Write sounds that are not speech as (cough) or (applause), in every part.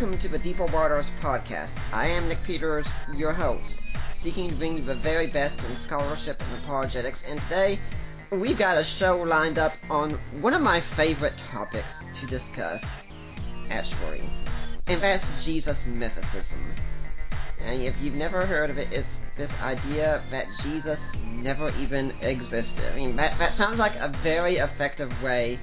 Welcome to the Deeper Waters podcast. I am Nick Peters, your host, seeking to bring you the very best in scholarship and apologetics. And today, we've got a show lined up on one of my favorite topics to discuss, actually, and that's Jesus mythicism. And if you've never heard of it, it's this idea that Jesus never even existed. I mean, that, that sounds like a very effective way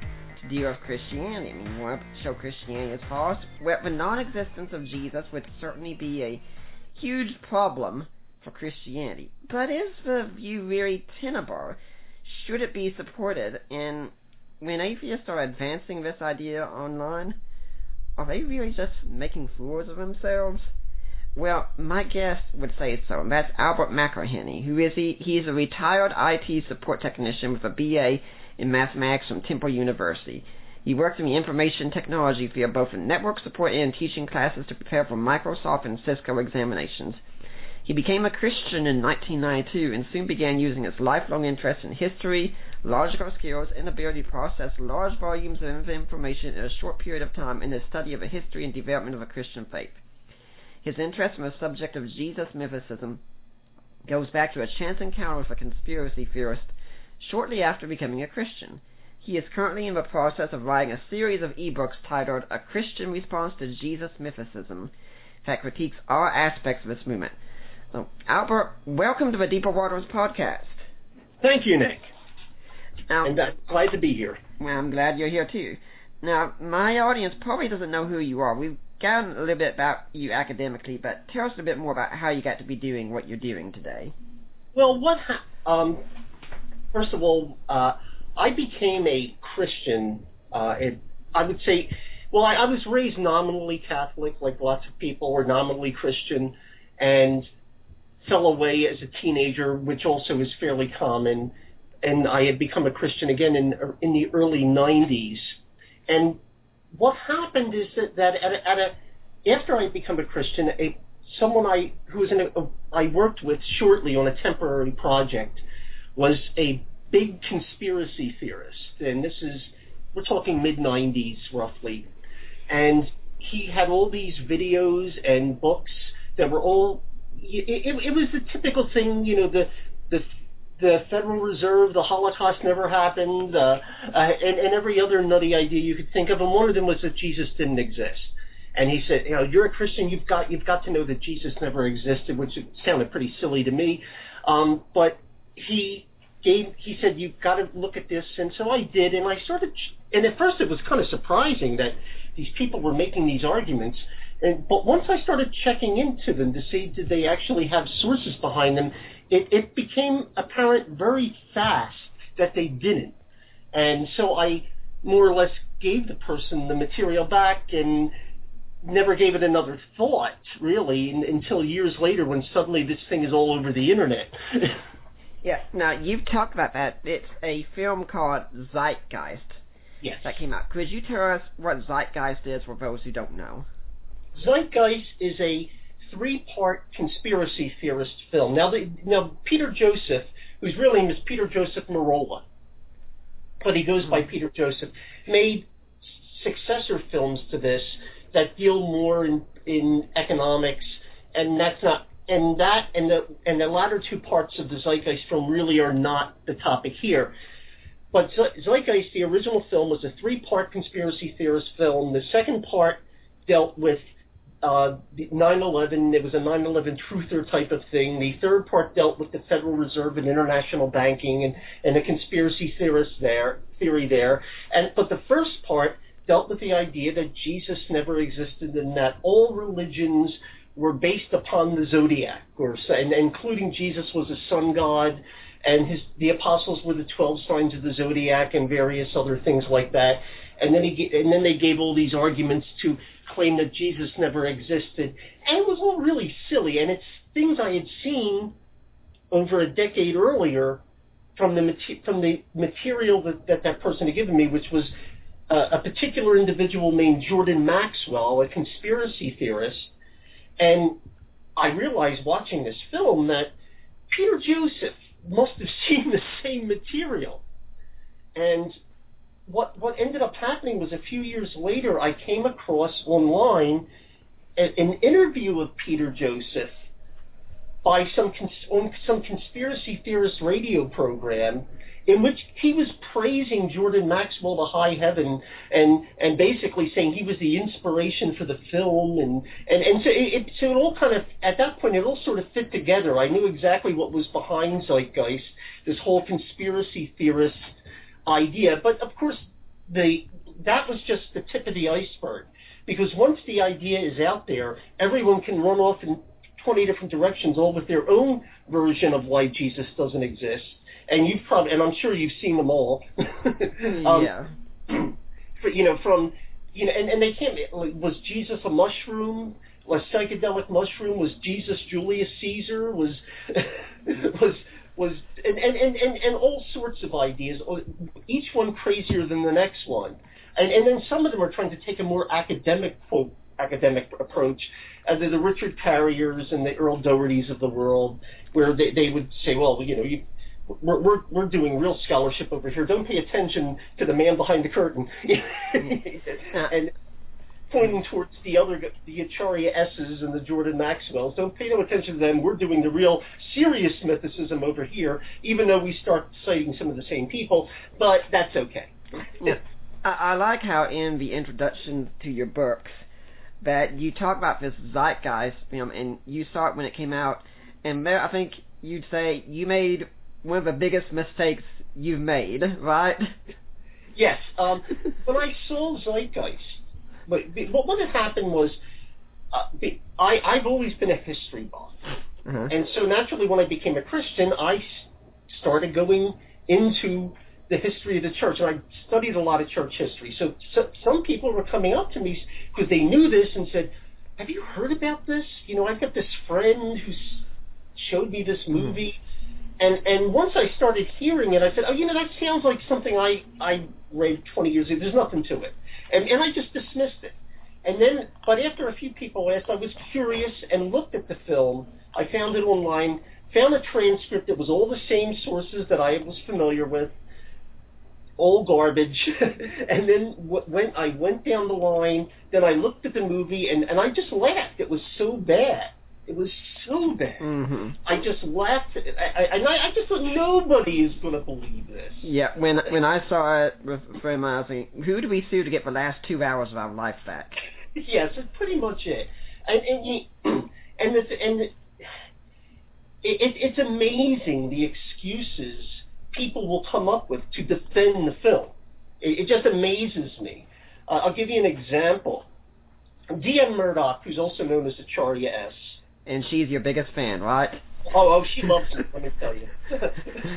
deal of Christianity. I show Christianity as false? Well, the non-existence of Jesus would certainly be a huge problem for Christianity. But is the view really tenable? Should it be supported? And when atheists are advancing this idea online, are they really just making fools of themselves? Well, my guest would say so, and that's Albert McIlhenny, who is he? He's a retired IT support technician with a BA in mathematics from Temple University. He worked in the information technology field both in network support and teaching classes to prepare for Microsoft and Cisco examinations. He became a Christian in 1992 and soon began using his lifelong interest in history, logical skills, and ability to process large volumes of information in a short period of time in the study of the history and development of a Christian faith. His interest in the subject of Jesus mythicism goes back to a chance encounter with a conspiracy theorist shortly after becoming a Christian. He is currently in the process of writing a series of ebooks titled A Christian Response to Jesus Mythicism that critiques all aspects of this movement. So, Albert, welcome to the Deeper Waters podcast. Thank you, Nick. Now, and I'm glad to be here. Well, I'm glad you're here too. Now, my audience probably doesn't know who you are. We've gotten a little bit about you academically, but tell us a bit more about how you got to be doing what you're doing today. Well, what ha- um, first of all, uh, I became a Christian. Uh, it, I would say, well, I, I was raised nominally Catholic, like lots of people were nominally Christian, and fell away as a teenager, which also is fairly common. And I had become a Christian again in in the early '90s. And what happened is that, that at, a, at a after I become a Christian, a someone I who was in a, I worked with shortly on a temporary project was a big conspiracy theorist, and this is we're talking mid '90s roughly, and he had all these videos and books that were all. It, it, was the typical thing, you know, the the the Federal Reserve, the Holocaust never happened, uh, uh, and, and every other nutty idea you could think of. And one of them was that Jesus didn't exist. And he said, you know, you're a Christian, you've got you've got to know that Jesus never existed, which sounded pretty silly to me. Um, but he gave he said you've got to look at this and so I did and I sort of and at first it was kind of surprising that these people were making these arguments and but once I started checking into them to see did they actually have sources behind them it, it became apparent very fast that they didn't. And so I more or less gave the person the material back and never gave it another thought really until years later when suddenly this thing is all over the internet (laughs) Yeah. Now you've talked about that. It's a film called Zeitgeist. Yes. That came out. Could you tell us what Zeitgeist is for those who don't know? Zeitgeist is a three-part conspiracy theorist film. Now, the, now Peter Joseph, whose real name is Peter Joseph Merola, but he goes by hmm. Peter Joseph, made successor films to this that deal more in, in economics, and that's not and that and the and the latter two parts of the Zeitgeist film really are not the topic here. But Zeitgeist, the original film, was a three-part conspiracy theorist film. The second part dealt with uh, 9/11. It was a 9/11 truther type of thing. The third part dealt with the Federal Reserve and international banking and and a conspiracy theorist there theory there. And but the first part dealt with the idea that Jesus never existed and that all religions were based upon the zodiac, or and including Jesus was a sun god, and his the apostles were the twelve signs of the zodiac and various other things like that. And then he and then they gave all these arguments to claim that Jesus never existed, and it was all really silly. And it's things I had seen over a decade earlier from the from the material that that, that person had given me, which was uh, a particular individual named Jordan Maxwell, a conspiracy theorist, and I realized watching this film that Peter Joseph must have (laughs) seen the same material. And what what ended up happening was a few years later, I came across online an interview of Peter Joseph by some cons- on some conspiracy theorist radio program in which he was praising Jordan Maxwell to high heaven and and basically saying he was the inspiration for the film. And and and so it, so it all kind of at that point it all sort of fit together. I knew exactly what was behind Zeitgeist, this whole conspiracy theorist idea, but of course the that was just the tip of the iceberg. Because once the idea is out there, everyone can run off in 20 different directions, all with their own version of why Jesus doesn't exist and you've probably, and I'm sure you've seen them all. (laughs) um, yeah. (clears throat) For, you know, from you know, and, and they can't. Was Jesus a mushroom? Was psychedelic mushroom? Was Jesus Julius Caesar? Was (laughs) was was and, and, and, and, and all sorts of ideas, each one crazier than the next one. And, and then some of them are trying to take a more academic quote academic approach, uh, the, the Richard Carriers and the Earl Dohertys of the world, where they, they would say, well, you know, you, we're, we're, we're doing real scholarship over here. Don't pay attention to the man behind the curtain. (laughs) and pointing towards the other, the Acharya S's and the Jordan Maxwells. Don't pay no attention to them. We're doing the real serious mythicism over here, even though we start citing some of the same people, but that's okay. Yeah. I, I like how in the introduction to your books that you talk about this zeitgeist film, and you saw it when it came out, and there I think you'd say you made one of the biggest mistakes you've made, right? Yes. Um, when I saw Zeitgeist, but, but what had happened was, uh, I I've always been a history buff, uh-huh. and so naturally when I became a Christian, I started going into the history of the church, and I studied a lot of church history. So, so some people were coming up to me because they knew this and said, "Have you heard about this? You know, I've got this friend who showed me this mm-hmm. movie." Mm-hmm and and once I started hearing it, I said, oh, you know, that sounds like something I I read 20 years ago. There's nothing to it, and and I just dismissed it. And then, but after a few people asked, I was curious and looked at the film. I found it online, found a transcript that was all the same sources that I was familiar with, all garbage. (laughs) and then w- when I went down the line, then I looked at the movie and and I just laughed. It was so bad. It was so bad. Mm-hmm. I just laughed, I, I, I, I just thought nobody is going to believe this. Yeah, when when I saw it with friend I was thinking, who do we sue to get the last two hours of our life back? (laughs) yes, that's pretty much it. And and you, (clears throat) and this, and it, it, it's amazing the excuses people will come up with to defend the film. It, it just amazes me. Uh, I'll give you an example. D.M. Murdock, who's also known as Acharya S and she's your biggest fan, right? Oh, oh, she loves it. let me tell you. (laughs)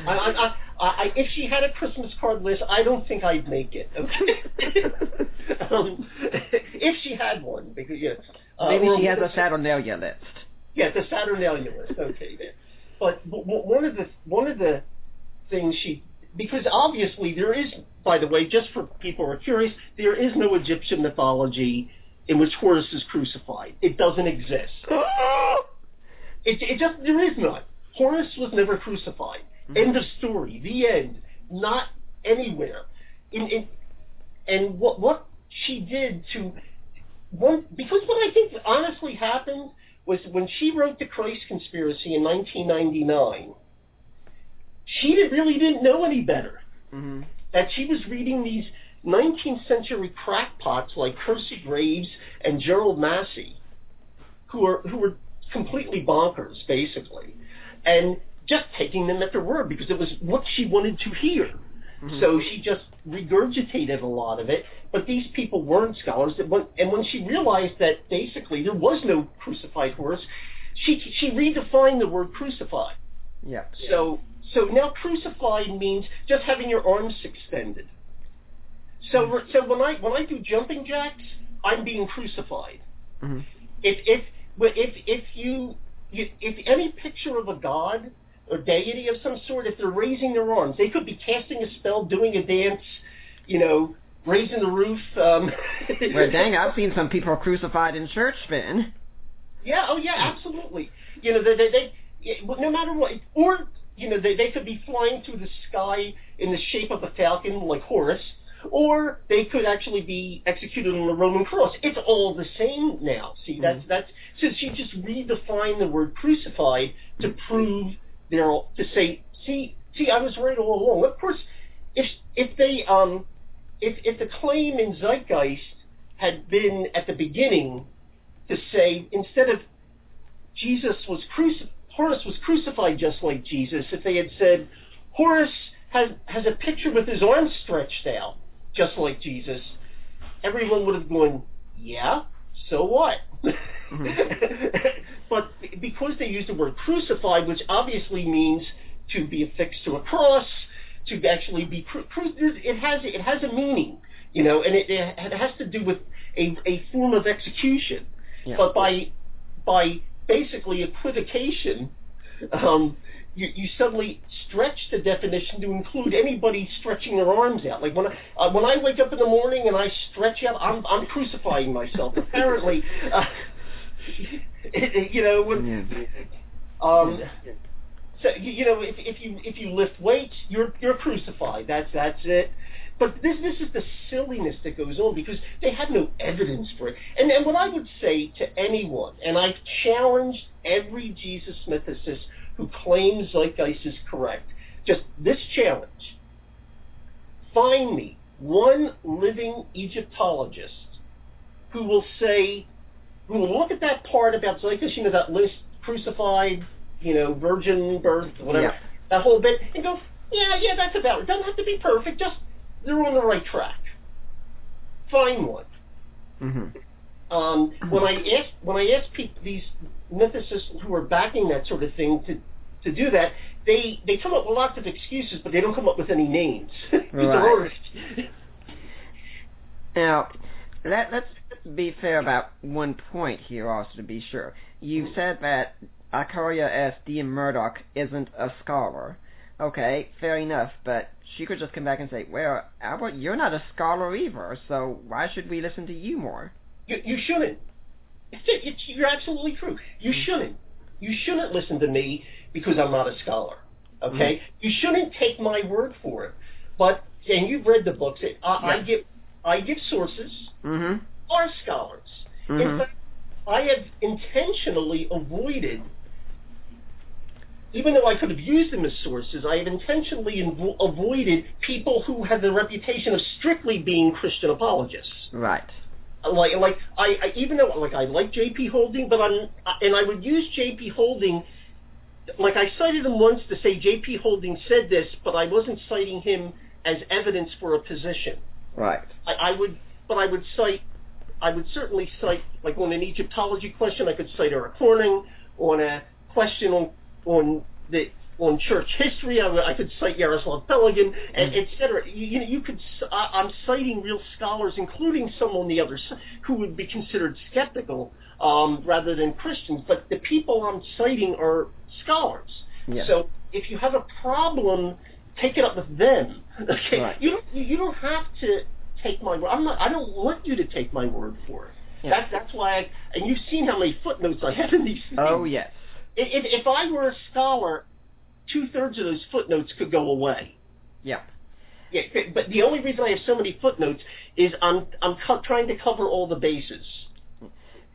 I, I, I, I, if she had a Christmas card list, I don't think I'd make it. Okay. (laughs) um, if she had one, because yeah. Uh, Maybe she has a Saturnalia list. Yeah, the Saturnalia list. Okay, then. But, but one of the one of the things she because obviously there is, by the way, just for people who are curious, there is no Egyptian mythology in which Horus is crucified. It doesn't exist. (gasps) it, it just there is none. Horus was never crucified. Mm-hmm. End of story. The end. Not anywhere. In, in and what what she did to one because what I think honestly happened was when she wrote the Christ Conspiracy in 1999. She did, really didn't know any better. Mm-hmm. That she was reading these 19th century crackpots like Kersey Graves and Gerald Massey, who are who were completely bonkers, basically, and just taking them at their word because it was what she wanted to hear. Mm-hmm. So she just regurgitated a lot of it. But these people weren't scholars. and when she realized that basically there was no crucified Horus, she she redefined the word crucified. Yeah. So So now crucified means just having your arms extended. So so when I when I do jumping jacks, I'm being crucified. Mm-hmm. If if if if you, you if any picture of a god or deity of some sort, if they're raising their arms, they could be casting a spell, doing a dance, you know, raising the roof. Um, (laughs) well, dang, I've seen some people crucified in church, Ben. Yeah, oh yeah, absolutely. You know, they they, they no matter what, or you know, they they could be flying through the sky in the shape of a falcon, like Horus, or they could actually be executed on the Roman cross. It's all the same now. See, that's mm-hmm. that's so she just redefined the word crucified to prove they're all to say, see, see, I was right all along. Of course, if if they um if if the claim in Zeitgeist had been at the beginning to say instead of Jesus was crucified, Horus was crucified just like Jesus, if they had said Horus has has a picture with his arms stretched out just like Jesus, everyone would have gone, yeah, so what? Mm-hmm. (laughs) but because they use the word crucified, which obviously means to be affixed to a cross, to actually be cru- cru- it has it has a meaning, you know, and it, it has to do with a, a form of execution. Yeah. But by by basically equivocation, um, you, you suddenly stretch the definition to include anybody stretching their arms out. Like when I, uh, when I wake up in the morning and I stretch out, I'm I'm crucifying myself. Apparently, (laughs) uh, (laughs) you know, when, um, so you know, if if you if you lift weights, you're you're crucified. That's that's it. But this this is the silliness that goes on because they have no evidence for it. And and what I would say to anyone, and I've challenged every Jesus mythicist who claims Zeitgeist is correct, just this challenge: find me one living Egyptologist who will say, who will look at that part about Zeitgeist, you know, that list, crucified, you know, virgin birth, whatever, yeah. that whole bit, and go, yeah, yeah, that's about it. Doesn't have to be perfect. Just they're on the right track. Find one. Mm-hmm. Um, when I ask when I ask people, these mythicists who are backing that sort of thing to to do that, they they come up with lots of excuses, but they don't come up with any names. (laughs) right. now, let, let's be fair about one point here, also to be sure. You've said that Acharya S. D. Murdock isn't a scholar. Okay, fair enough, but she could just come back and say, well, Albert, you're not a scholar either, so why should we listen to you more? You, you shouldn't. (laughs) It's, it's, you're absolutely true. You mm-hmm. shouldn't. You shouldn't listen to me because I'm not a scholar. Okay? Mm-hmm. You shouldn't take my word for it. But, and you've read the books, I, yeah. I give I give sources, mm-hmm. are scholars. Mm-hmm. In fact, I have intentionally avoided even though I could have used them as sources, I have intentionally invo- avoided people who have the reputation of strictly being Christian apologists. Right. Like, like I, I even though like I like J.P. Holding, but I'm and I would use J.P. Holding. Like I cited him once to say J.P. Holding said this, but I wasn't citing him as evidence for a position. Right. I, I would, but I would cite. I would certainly cite, like on an Egyptology question, I could cite Eric Hornung. On a question on on the on church history. I, I could cite Jaroslav Pelikan, and mm. etc. You, know, you could. I, I'm citing real scholars, including some on the other side who would be considered skeptical um, rather than Christians. But the people I'm citing are scholars. Yeah. So if you have a problem, take it up with them. (laughs) Okay. Right. You don't. You don't have to take my word. I'm not. I don't want you to take my word for it. Yeah. That's that's why. I, and you've seen how many footnotes I have in these. Things. Oh yes. If, if I were a scholar, two thirds of those footnotes could go away. Yeah. Yeah, but the only reason I have so many footnotes is I'm I'm co- trying to cover all the bases.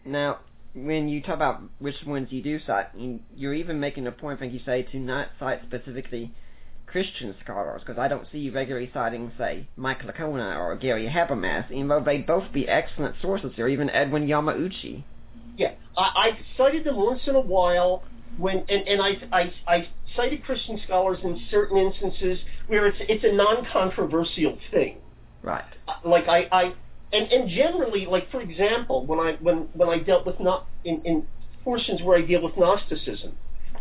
Now, when you talk about which ones you do cite, you're even making a point, I think you say, to not cite specifically Christian scholars, because I don't see you regularly citing, say, Mike Licona or Gary Habermas, even though they both be excellent sources, or even Edwin Yamauchi. Yeah, I, I cited them once in a while when and, and I, I I cited Christian scholars in certain instances where it's it's a non-controversial thing. Right. Like I, I and and generally like for example when I when when I dealt with not in, in portions where I deal with Gnosticism,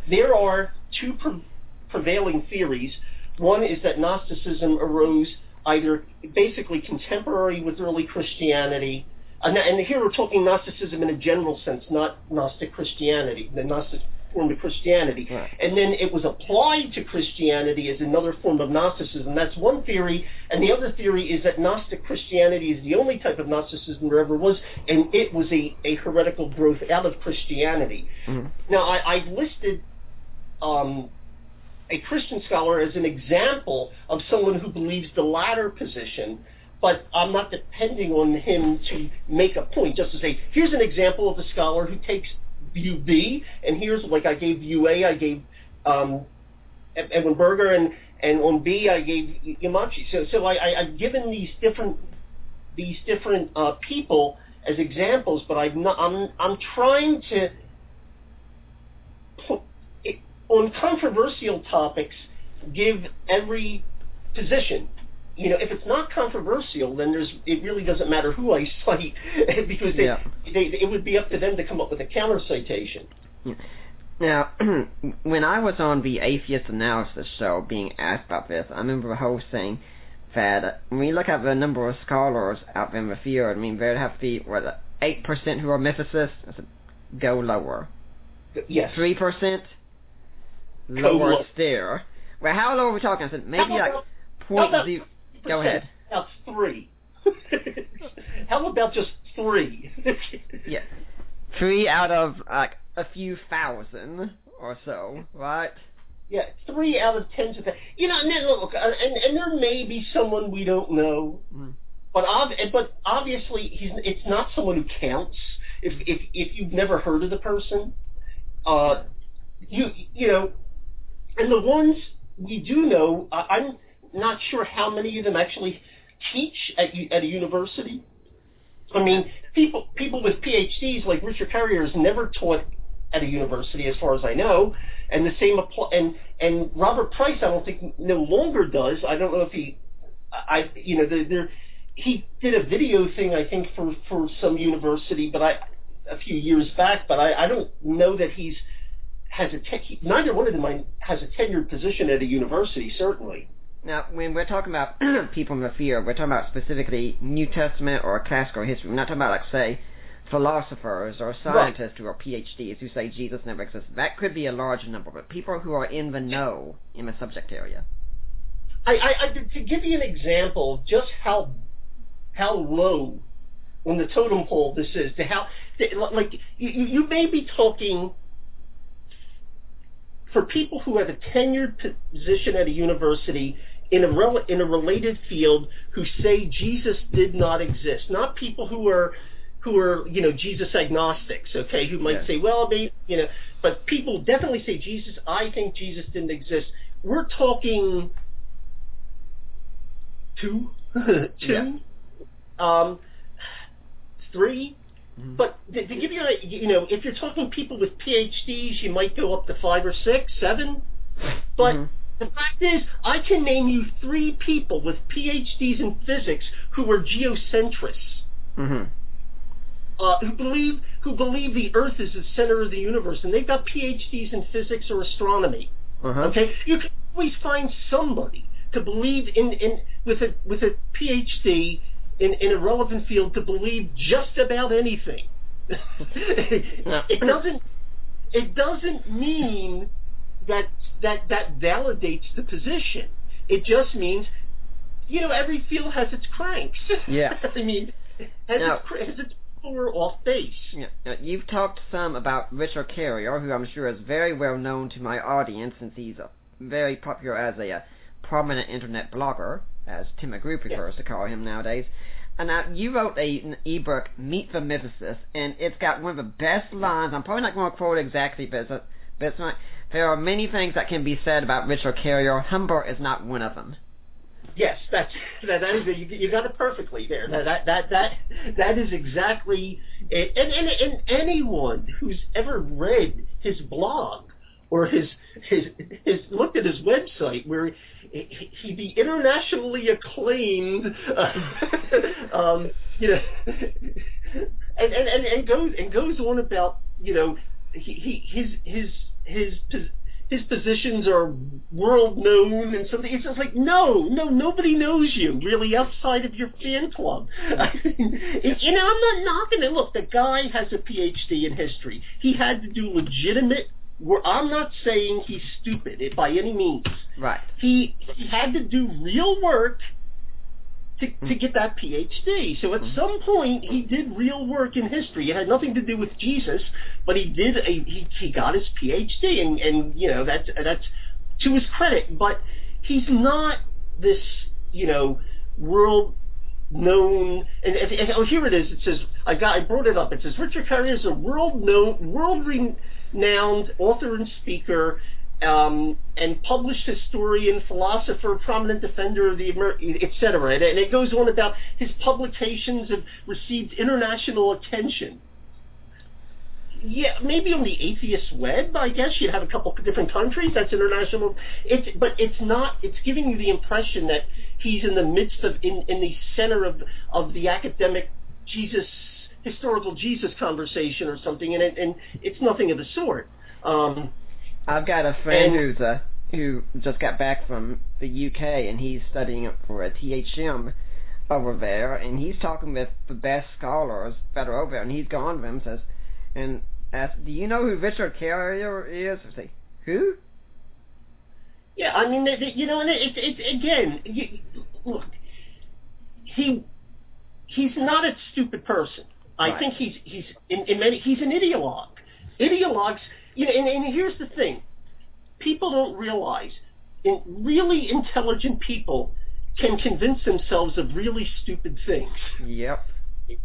there are two pro- prevailing theories. One is that Gnosticism arose either basically contemporary with early Christianity, and, and here we're talking Gnosticism in a general sense, not Gnostic Christianity, the Gnostic form of Christianity. Right. And then it was applied to Christianity as another form of Gnosticism. That's one theory. And the other theory is that Gnostic Christianity is the only type of Gnosticism there ever was, and it was a, a heretical growth out of Christianity. Mhm. Now, I, I've listed um, a Christian scholar as an example of someone who believes the latter position, but I'm not depending on him to make a point, just to say, here's an example of a scholar who takes B, and here's, like I gave view A, I gave um, Edwin Berger, and, and on B, I gave Yamauchi. So, so I, I, I've given these different these different uh, people as examples, but I've not, I'm I'm trying to on controversial topics give every position. You know, if it's not controversial, then there's it really doesn't matter who I cite (laughs) because they, Yeah. they, it would be up to them to come up with a counter citation. Now, (clears throat) when I was on the Atheist Analysis show being asked about this, I remember the host saying that when we look at the number of scholars out there in the field, I mean, there'd have to be, what, 8% who are mythicists? I said, go lower. Yes. 3%? Go Lower still. Well, how low are we talking? I said, maybe like point zero. Go ahead. About three. (laughs) How about just three? Yeah. (laughs) Three out of, like, a few thousand or so, right? Yeah, three out of tens of thousands. You know, and then look, uh, and and there may be someone we don't know, Mm. but ob- but obviously he's it's not someone who counts. If if if you've never heard of the person, uh, you you know, and the ones we do know, I I'm not sure how many of them actually teach at at a university. I mean, people people with PhDs like Richard Carrier has never taught at a university, as far as I know, and the same apply. And and Robert Price, I don't think no longer does. I don't know if he, I you know, there, there he did a video thing I think for for some university, but I a few years back, but I I don't know that he's has a te- he, neither one of them has a tenured position at a university certainly. Now, when we're talking about (clears throat) people in the field, we're talking about specifically New Testament or classical history. We're not talking about, like, say, philosophers or scientists who are PhDs who say Jesus never existed. That could be a large number, but people who are in the know in the subject area. I, I, I to give you an example of just how how low on the totem pole this is, to how like you, you may be talking for people who have a tenured position at a university in a rel- in a related field who say Jesus did not exist, not people who are who are you know Jesus agnostics, okay, who might Yes. say, well, maybe you know, but people definitely say Jesus. I think Jesus didn't exist. We're talking two, (laughs) two, Yeah. um, three. Mhm. But to, to give you, a, you know, if you're talking people with PhDs, you might go up to five or six, seven. But Mhm. The fact is, I can name you three people with PhDs in physics who are geocentrists, Mm-hmm. uh, who believe who believe the Earth is the center of the universe, and they've got PhDs in physics or astronomy. Uh-huh. Okay, you can always find somebody to believe in, in with a with a PhD in, in a relevant field to believe just about anything. (laughs) it doesn't it doesn't mean that that that validates the position. It just means you know every field has its cranks. Yeah. (laughs) I mean has Now- its cr- has its or off base. Yeah. Now, you've talked some about Richard Carrier, who I'm sure is very well known to my audience since he's a, very popular as a, uh prominent internet blogger, as Tim McGrew prefers to call him nowadays. And now you wrote a, an ebook, Meet the Mythicist, and it's got one of the best lines. I'm probably not going to quote it exactly, but it's, a, but it's not. There are many things that can be said about Richard Carrier. Humber is not one of them. Yes, that's that. That is you, you got it perfectly there. That that that that, that is exactly it. And, and and anyone who's ever read his blog or his his his looked at his website where he, he the internationally acclaimed, uh, (laughs) um, you know, and, and and and goes and goes on about you know he, he his his his his positions are world known and something. It's just like, no, no, nobody knows you really outside of your fan club. (laughs) I mean, and I'm not knocking it. Look, the guy has a PhD in history. He had to do legitimate. I'm not saying he's stupid by any means. Right. He he had to do real work to, to mm. get that PhD. So at mm-hmm. some point, he did real work in history. It had nothing to do with Jesus, but he did a he, he got his PhD, and and you know that's that's to his credit. But he's not this you know world known and, and, and, oh here it is it says I got I brought it up it says Richard Carrier is a world known world renowned author and speaker um, and published historian, philosopher, prominent defender of the etc. And, and it goes on about his publications have received international attention. Yeah, maybe on the atheist web, I guess you'd have a couple different countries. That's international. It's but it's not. It's giving you the impression that he's in the midst of in in the center of of the academic Jesus historical Jesus conversation or something, and it, and it's nothing of the sort. Um, I've got a friend and, who's a who just got back from the UK and he's studying for a THM over there and he's talking with the best scholars that are over there and he's gone to them and says and asks, Do you know who Richard Carrier is? I say, Who? Yeah, I mean, you know, and it, it, it again, you, look, he he's not a stupid person. I right. think he's he's in, in many he's an ideologue. Ideologues you know, and, and here's the thing: people don't realize, in, really intelligent people can convince themselves of really stupid things. Yep. It,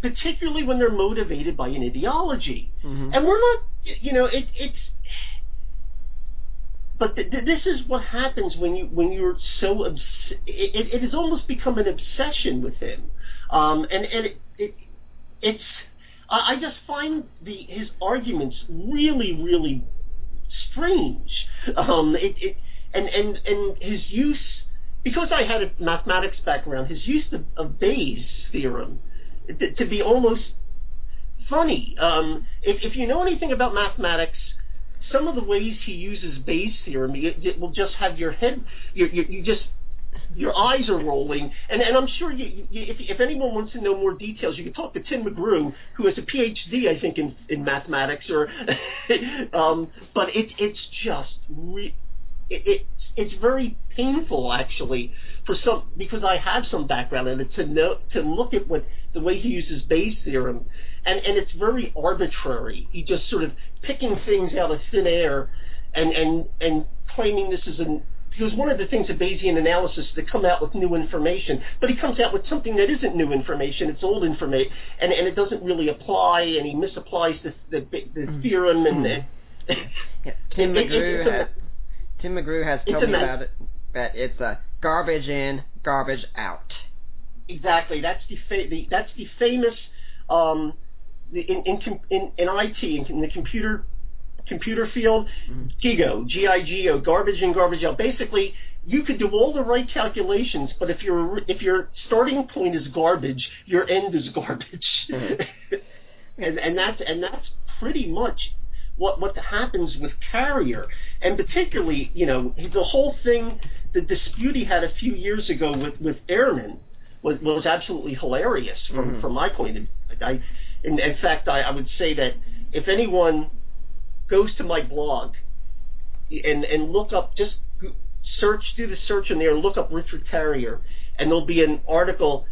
particularly when they're motivated by an ideology, mm-hmm. and we're not, you know, it, it's. But th- th- this is what happens when you when you're so obs- it, it has almost become an obsession with him, um, and and it, it it's I, I just find the his arguments really, really strange. Um, it, it and and and his use because I had a mathematics background, his use of, of Bayes' theorem to, to be almost funny. Um, if, if you know anything about mathematics, some of the ways he uses Bayes' theorem, it, it will just have your head, you, you, you just your eyes are rolling, and, and I'm sure you, you, if, if anyone wants to know more details, you can talk to Tim McGrew, who has a PhD, I think, in, in mathematics. Or, (laughs) um, but it, it's just re- it, it, it's very painful actually for some because I have some background in it to know to look at what the way he uses Bayes' theorem, and and it's very arbitrary. He just sort of picking things out of thin air, and and and claiming this is an because one of the things of Bayesian analysis is to come out with new information, but he comes out with something that isn't new information, it's old information, and, and it doesn't really apply, and he misapplies the, the, the mm. theorem, and mm. yeah. (laughs) Tim McGrew has, Tim McGrew has told me about it, that it's a garbage in, garbage out. Exactly, that's the, fa- the that's the famous um, in, in, in, in IT, in the computer computer field, mm-hmm. GIGO, G-I-G-O, garbage in, garbage out. Basically, you could do all the right calculations, but if your if your starting point is garbage, your end is garbage, mm-hmm. (laughs) and and that's and that's pretty much what what happens with Carrier, and particularly you know the whole thing, the dispute he had a few years ago with with Ehrman was was absolutely hilarious from mm-hmm. from my point of view. I, in, in fact, I, I would say that if anyone goes to my blog and and look up just search do the search in there and look up Richard Carrier and there'll be an article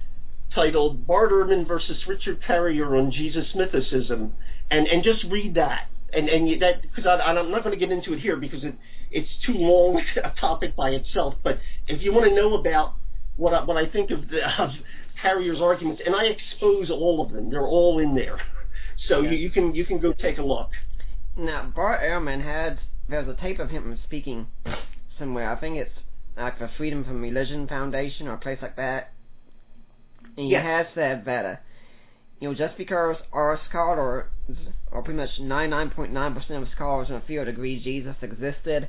titled Bart Ehrman versus Richard Carrier on Jesus mythicism and and just read that and and that because I'm not going to get into it here because it it's too long (laughs) a topic by itself but if you want to know about what I, what I think of, the, of Carrier's arguments and I expose all of them they're all in there (laughs) so yeah. you, you can you can go take a look. Now, Bart Ehrman had, there's a tape of him speaking somewhere. I think it's like the Freedom from Religion Foundation or a place like that. And he has said that, uh, you know, just because our scholars, or pretty much 99.9% of scholars in the field agree Jesus existed,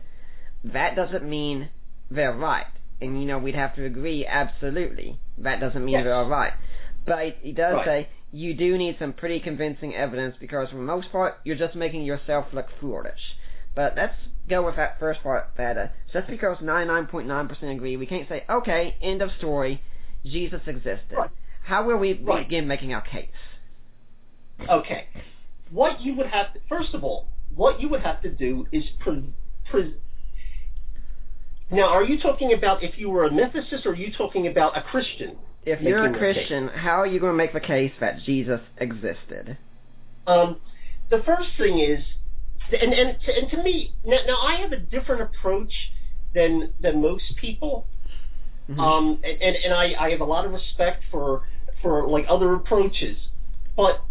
that doesn't mean they're right. And, you know, we'd have to agree absolutely. That doesn't mean yes. they're right. But he does right. say you do need some pretty convincing evidence because for the most part you're just making yourself look foolish. But let's go with that first part better. Just because 99.9% agree, we can't say, okay, end of story, Jesus existed. Right. How will we Right. begin making our case? Okay. What you would have to, first of all, what you would have to do is pre, pre, now, are you talking about if you were a mythicist, or are you talking about a Christian? If you're a making the case? Christian, how are you going to make the case that Jesus existed? Um, the first thing is, and and to, and to me, now, now I have a different approach than than most people. Mhm. Um, and and, and I, I have a lot of respect for for like other approaches, but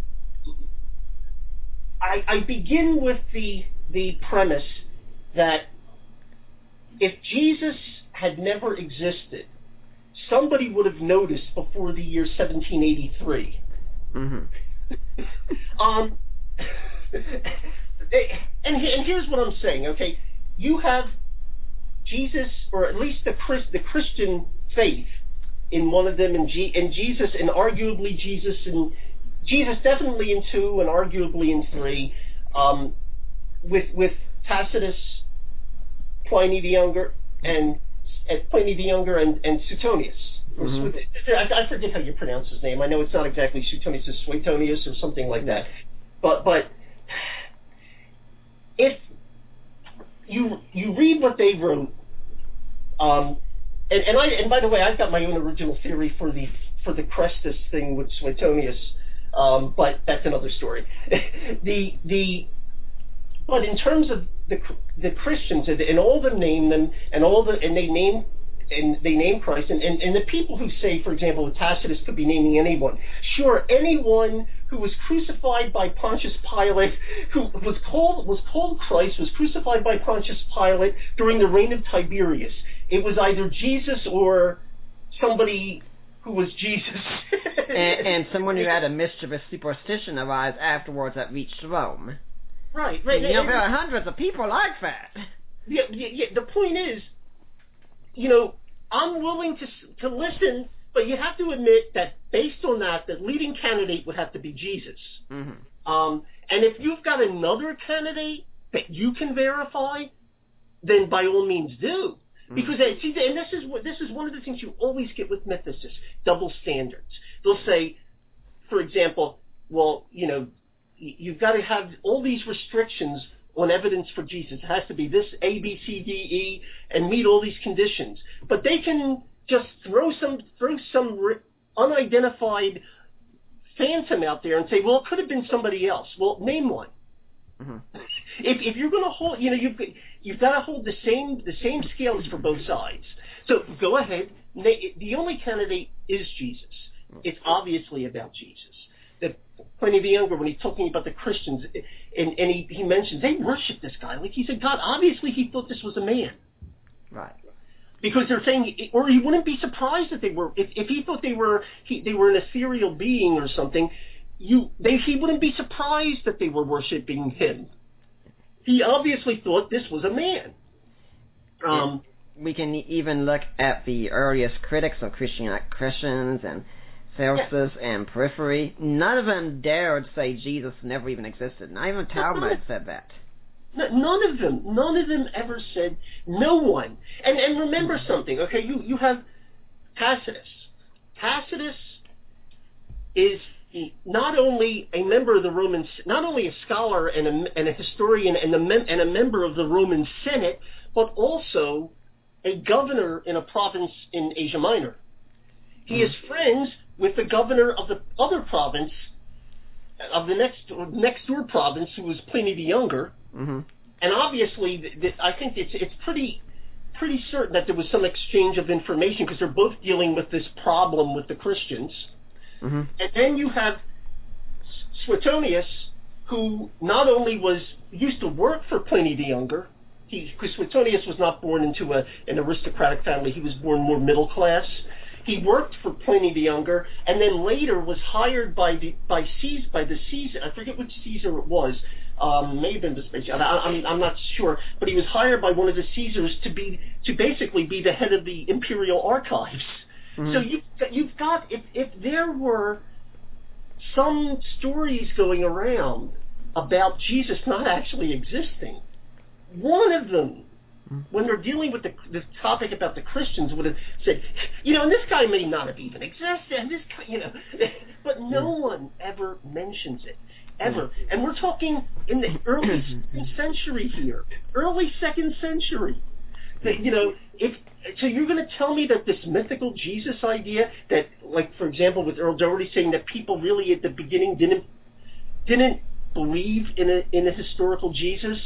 I, I begin with the the premise that if Jesus had never existed, somebody would have noticed before the year 1783. hmm um, and, and here's what I'm saying, okay? You have Jesus, or at least the Chris, the Christian faith in one of them, and, G, and Jesus, and arguably Jesus, and Jesus definitely in two, and arguably in three, um, with with Tacitus, Pliny the Younger, and, and Pliny the Younger, and, and Suetonius. Mhm. I, I forget how you pronounce his name. I know it's not exactly Suetonius, it's Suetonius or something like that. But but if you you read what they wrote, um, and, and I and by the way, I've got my own original theory for the for the Chrestus thing with Suetonius, um, but that's another story. (laughs) the the but in terms of the the Christians and, all of them name them and all the and they name and they name Christ and, and, and the people who say, for example, that Tacitus could be naming anyone. Sure, anyone who was crucified by Pontius Pilate, who was called was called Christ, was crucified by Pontius Pilate during the reign of Tiberius. It was either Jesus or somebody who was Jesus. and, and someone who (laughs) had a mischievous superstition arise afterwards that reached Rome. Right, right. you know, there are hundreds of people like that. yeah, yeah, yeah, the point is, you know, I'm willing to to listen, but you have to admit that based on that, the leading candidate would have to be Jesus. hmm Um, and if you've got another candidate that you can verify, then by all means do. Because uh, see, and this is what this is one of the things you always get with mythicists: double standards. They'll say, for example, well, you know, you've got to have all these restrictions on evidence for Jesus. It has to be this A, B, C, D, E, and meet all these conditions. But they can just throw some throw some unidentified phantom out there and say, well, it could have been somebody else. Well, name one. hmm (laughs) If if you're going to hold, you know, you've you've got to hold the same the same scales for both sides. So go ahead. The only candidate is Jesus. It's obviously about Jesus. Pliny the Younger, when he's talking about the Christians, and, and he, he mentions they worship this guy like he's a god. Obviously, he thought this was a man Right. because they're saying, or he wouldn't be surprised that they were. If, if he thought they were, he, they were an ethereal being or something. You, they, he wouldn't be surprised that they were worshiping him. He obviously thought this was a man. Um, We can even look at the earliest critics of Christian Christians and Celsus and Porphyry. None of them dared say Jesus never even existed. Not even Talmud said that. none of them, none of them ever said no one. And and remember hmm. something, okay? You you have Tacitus. Tacitus is not only a member of the Roman, not only a scholar and a, and a historian and a, mem- and a member of the Roman Senate, but also a governor in a province in Asia Minor. He hmm. is friends with the governor of the other province, of the next next door province, who was Pliny the Younger. hmm And obviously, th- th- I think it's it's pretty pretty certain that there was some exchange of information because they're both dealing with this problem with the Christians. hmm And then you have Suetonius, who not only was used to work for Pliny the Younger, he because Suetonius was not born into a an aristocratic family; he was born more middle class. He worked for Pliny the Younger, and then later was hired by the by Caesar by the Caesar. I forget which Caesar it was. Um, may have been Vespasian. I, I'm I'm not sure, but he was hired by one of the Caesars to be to basically be the head of the imperial archives. Mhm. So you've got, you've got if if there were some stories going around about Jesus not actually existing, one of them, when they're dealing with the, this topic about the Christians, would have said, you know, and this guy may not have even existed, and this guy, you know, (laughs) but no mm. one ever mentions it. Mm. Ever. And we're talking in the early (clears throat) second century here. Early second century. That, you know, if so you're going to tell me that this mythical Jesus idea that like for example with Earl Doherty saying that people really at the beginning didn't didn't believe in a in a historical Jesus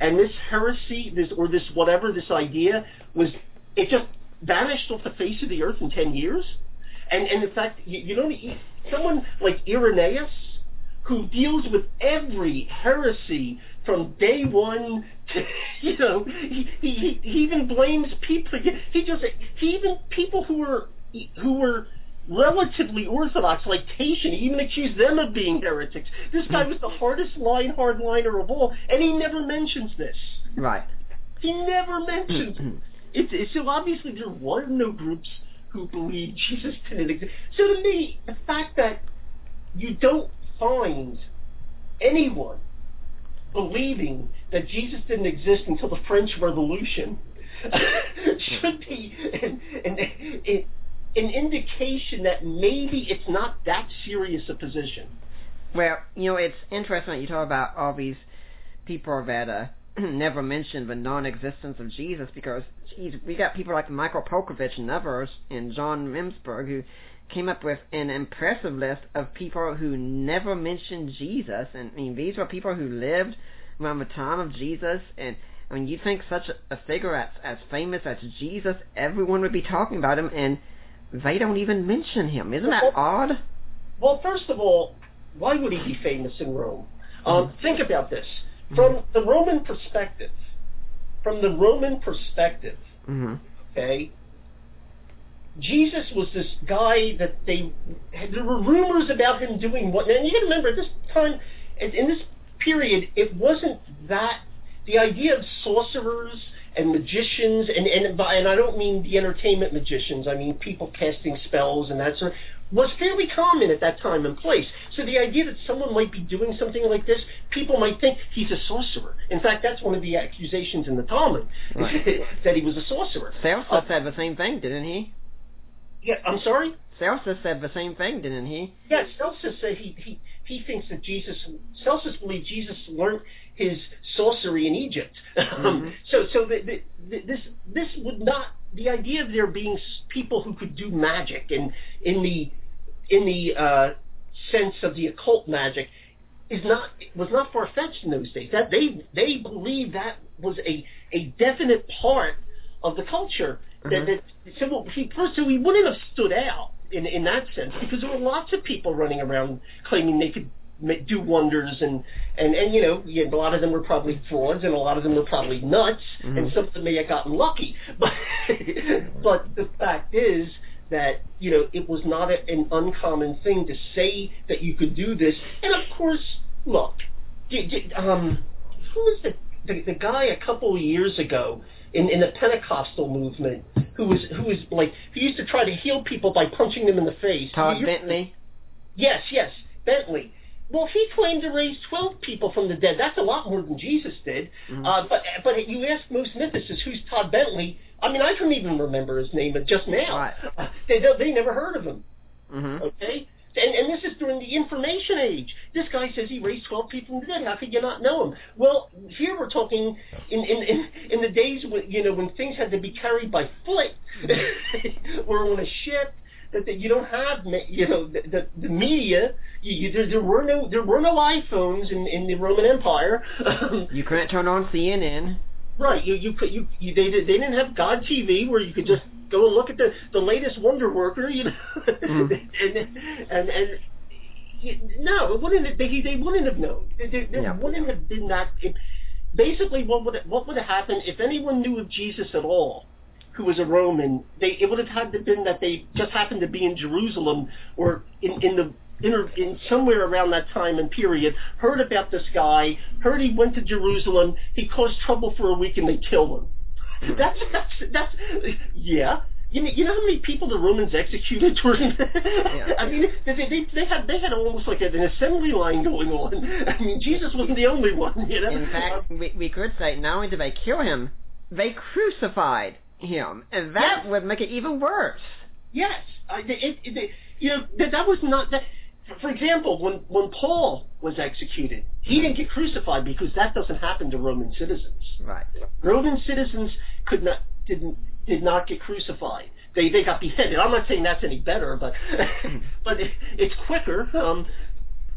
and this heresy this or this whatever this idea was it just vanished off the face of the earth in 10 years and and in fact you, you know someone like Irenaeus who deals with every heresy from day one to, (laughs) you know, he, he, he even blames people. He just, he even, people who were, who were relatively orthodox, like Tatian, he even accused them of being heretics. This guy was the hardest line hardliner of all, and he never mentions this. Right. He never mentions it. (clears throat) It's, so obviously there were no groups who believed Jesus didn't exist. So to me, the fact that you don't find anyone believing that Jesus didn't exist until the French Revolution (laughs) should be an, an, an, indication that maybe it's not that serious a position. Well, you know, it's interesting that you talk about all these people that uh, (clears throat) never mentioned the non-existence of Jesus because, geez, we got people like Michael Paulkovich and others and John Remsburg who came up with an impressive list of people who never mentioned Jesus. And I mean, these were people who lived around the time of Jesus. And I mean, you think such a figure as, as famous as Jesus, everyone would be talking about him, and they don't even mention him. Isn't that well, odd? Well, first of all, why would he be famous in Rome? Um, mm-hmm. Think about this from mm-hmm. the Roman perspective. From the Roman perspective, mm-hmm. okay, Jesus was this guy that they there were rumors about him doing what. And you got to remember at this time, in this period, it wasn't that the idea of sorcerers and magicians, and and and I don't mean the entertainment magicians. I mean people casting spells and that sort. Of, was fairly common at that time and place. So the idea that someone might be doing something like this, people might think he's a sorcerer. In fact, that's one of the accusations in the Talmud, right. (laughs) that he was a sorcerer. Celsus uh, said the same thing, didn't he? Yeah, I'm sorry. Celsus said the same thing, didn't he? Yes, Celsus said he he he thinks that Jesus. Celsus believed Jesus learned his sorcery in Egypt. (laughs) Mm-hmm. so so the, the, the, this this would not the idea of there being people who could do magic and in the in the uh, sense of the occult magic is not was not far fetched in those days. That they they believed that was a a definite part of the culture Mm-hmm. That, that, so he so he wouldn't have stood out in in that sense because there were lots of people running around claiming they could do wonders and and and you know a lot of them were probably frauds and a lot of them were probably nuts mm-hmm. and some of them may have gotten lucky (laughs) but but the fact is that you know it was not a, an uncommon thing to say that you could do this and of course look um who was the the, the guy a couple of years ago in, in the Pentecostal movement who was who was like who used to try to heal people by punching them in the face. Todd Bentley. Yes, yes, Bentley. Well, he claimed to raise twelve people from the dead. That's a lot more than Jesus did. Mm-hmm. Uh, but but you ask most mythicists who's Todd Bentley. I mean, I couldn't even remember his name just now. Right. Uh, (laughs) they they never heard of him. Mm-hmm. Okay. And, and this is during the information age. This guy says he raised 12 people from the dead. How could you not know him? Well, here we're talking in, in, in, in the days when, you know, when things had to be carried by foot (laughs) or on a ship that, that you don't have, you know, the, the, the media. You, you, there, there were no there were no iPhones in, in the Roman Empire. (laughs) you couldn't turn on CNN. Right. You you could you, you they they didn't have God TV where you could just go and look at the the latest Wonder Worker, you know, mm. (laughs) and and and. No, it wouldn't. They, they wouldn't have known. There, there yeah. wouldn't have been that. It, basically, what would what would have happened if anyone knew of Jesus at all, who was a Roman? They it would have had to been that they just happened to be in Jerusalem or in in the in, in somewhere around that time and period, heard about this guy, heard he went to Jerusalem, he caused trouble for a week, and they killed him. That's that's that's yeah. you know, you know how many people the Romans executed during? yeah. (laughs) I mean, they, they they had they had almost like an assembly line going on. (laughs) I mean, Jesus wasn't the only one. You know. In fact, we we could say not only did they kill him, they crucified him, and that yes. would make it even worse. Yes, it, it, it, you know that that was not that. For example, when when Paul was executed, he didn't get crucified because that doesn't happen to Roman citizens. Right. Roman citizens could not didn't did not get crucified. They they got beheaded. I'm not saying that's any better, but (laughs) but it, it's quicker. Um,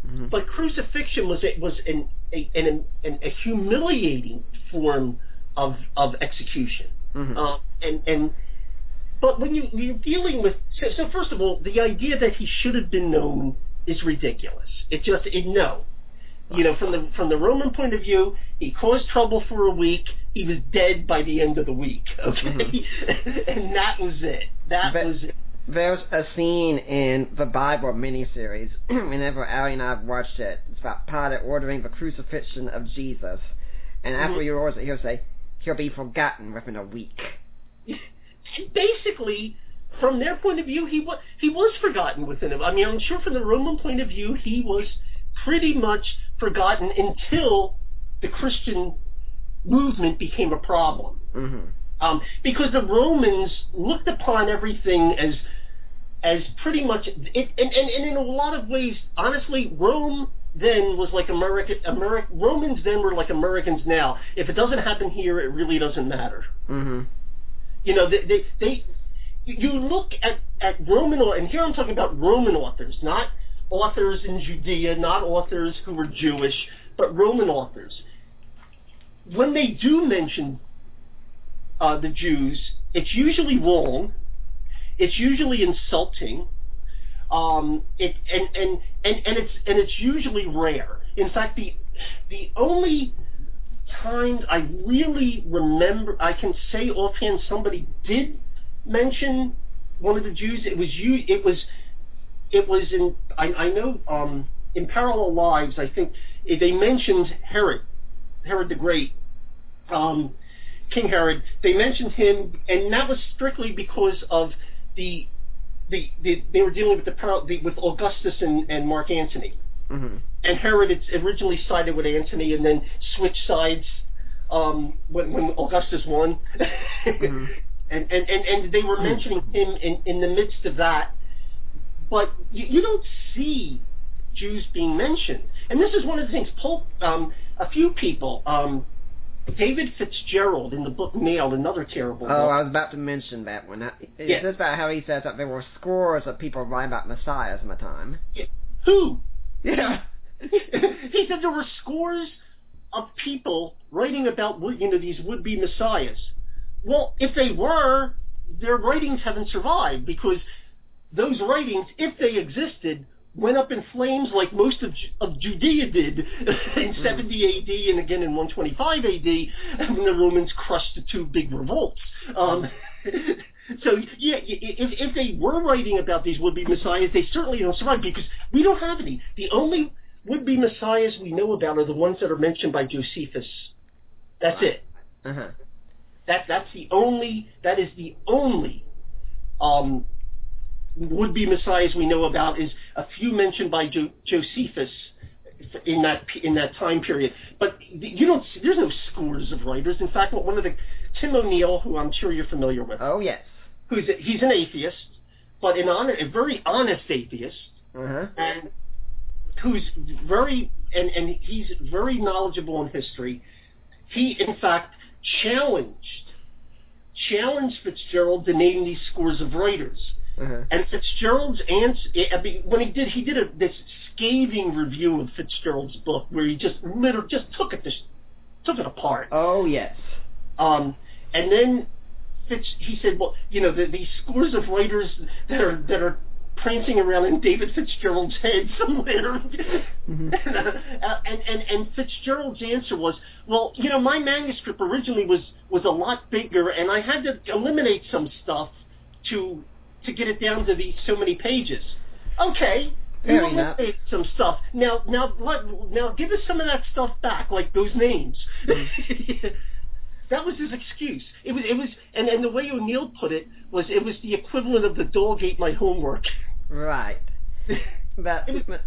mm-hmm. But crucifixion was it was an a, an, an, a humiliating form of of execution. Mm-hmm. Uh, and and but when you you're dealing with so, so first of all, the idea that he should have been known is ridiculous. It just it no you know, from the from the Roman point of view, he caused trouble for a week. He was dead by the end of the week. (laughs) Okay, mm-hmm. (laughs) and that was it. That but was it. There's a scene in the Bible miniseries. (clears throat) whenever Ali and I've watched it, it's about Pilate ordering the crucifixion of Jesus, and after mm-hmm. he orders it, he'll say he'll be forgotten within a week. (laughs) Basically, from their point of view, he was he was forgotten within a. I mean, I'm sure from the Roman point of view, he was pretty much forgotten until the Christian movement became a problem. Mm-hmm. Um, because the Romans looked upon everything as as pretty much it, and, and, and in a lot of ways, honestly, Rome then was like American American Romans then were like Americans now. If it doesn't happen here, it really doesn't matter. Mm-hmm. You know, they, they they you look at at Roman and here I'm talking about Roman authors, not authors in Judea, not authors who were Jewish, but Roman authors. When they do mention uh, the Jews, it's usually wrong. It's usually insulting. Um, it, and, and, and, and it's and it's usually rare. In fact, the the only times I really remember, I can say offhand, somebody did mention one of the Jews. It was you. It was it was in I, I know um, in Parallel Lives I think they mentioned Herod, Herod the Great, um, King Herod. They mentioned him, and that was strictly because of the the, the they were dealing with the, the with Augustus and, and Mark Antony. Mm-hmm. And Herod had originally sided with Antony and then switched sides um, when, when Augustus won. mm-hmm. (laughs) and, and, and, and they were mentioning him in, in the midst of that but you, you don't see Jews being mentioned. And this is one of the things. Pope, um, a few people, um, David Fitzgerald in the book Nailed, another terrible. Oh, book. I was about to mention that one. Is yeah. this about how he says that there were scores of people writing about messiahs in the time? Yeah. Who? Yeah. (laughs) he said there were scores of people writing about you know these would-be messiahs. Well, if they were, their writings haven't survived because those writings, if they existed, went up in flames like most of, of Judea did (laughs) in mm. 70 AD and again in 125 AD when the Romans crushed the two big revolts. Um, (laughs) so yeah, if, if they were writing about these would-be messiahs, they certainly don't survive because we don't have any. The only would-be messiahs we know about are the ones that are mentioned by Josephus. That's it. Uh-huh. That that's the only. That is the only um, would-be messiahs we know about is a few mentioned by jo- Josephus in that in that time period. But you don't. There's no scores of writers. In fact, one of the Tim O'Neill, who I'm sure you're familiar with. Oh yes. Who's a, he's an atheist, but an honor, a very honest atheist, uh-huh. and who's very and and he's very knowledgeable in history. He in fact challenged challenged Fitzgerald to name these scores of writers. Uh-huh. And Fitzgerald's answer, I mean, when he did, he did a, this scathing review of Fitzgerald's book where he just literally just took it, just took it apart. Oh yes. Um, and then Fitz, he said, well, you know, the, these scores of writers that are that are prancing around in David Fitzgerald's head (laughs) somewhere. mm-hmm. (laughs) and, uh, and, and and Fitzgerald's answer was, well, you know, my manuscript originally was was a lot bigger, and I had to eliminate some stuff to to get it down to these so many pages. Okay, Fair you eliminate some stuff. Now, now, let, now, give us some of that stuff back, like those names. Mm. (laughs) that was his excuse. It was, it was, and, and the way O'Neill put it was, it was the equivalent of the dog ate my homework. Right. (laughs) But It was-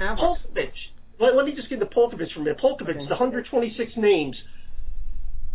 Albert, Paulkovich. Let, let me just get the Paulkovich for a minute. Paulkovich, Okay. the 126 names.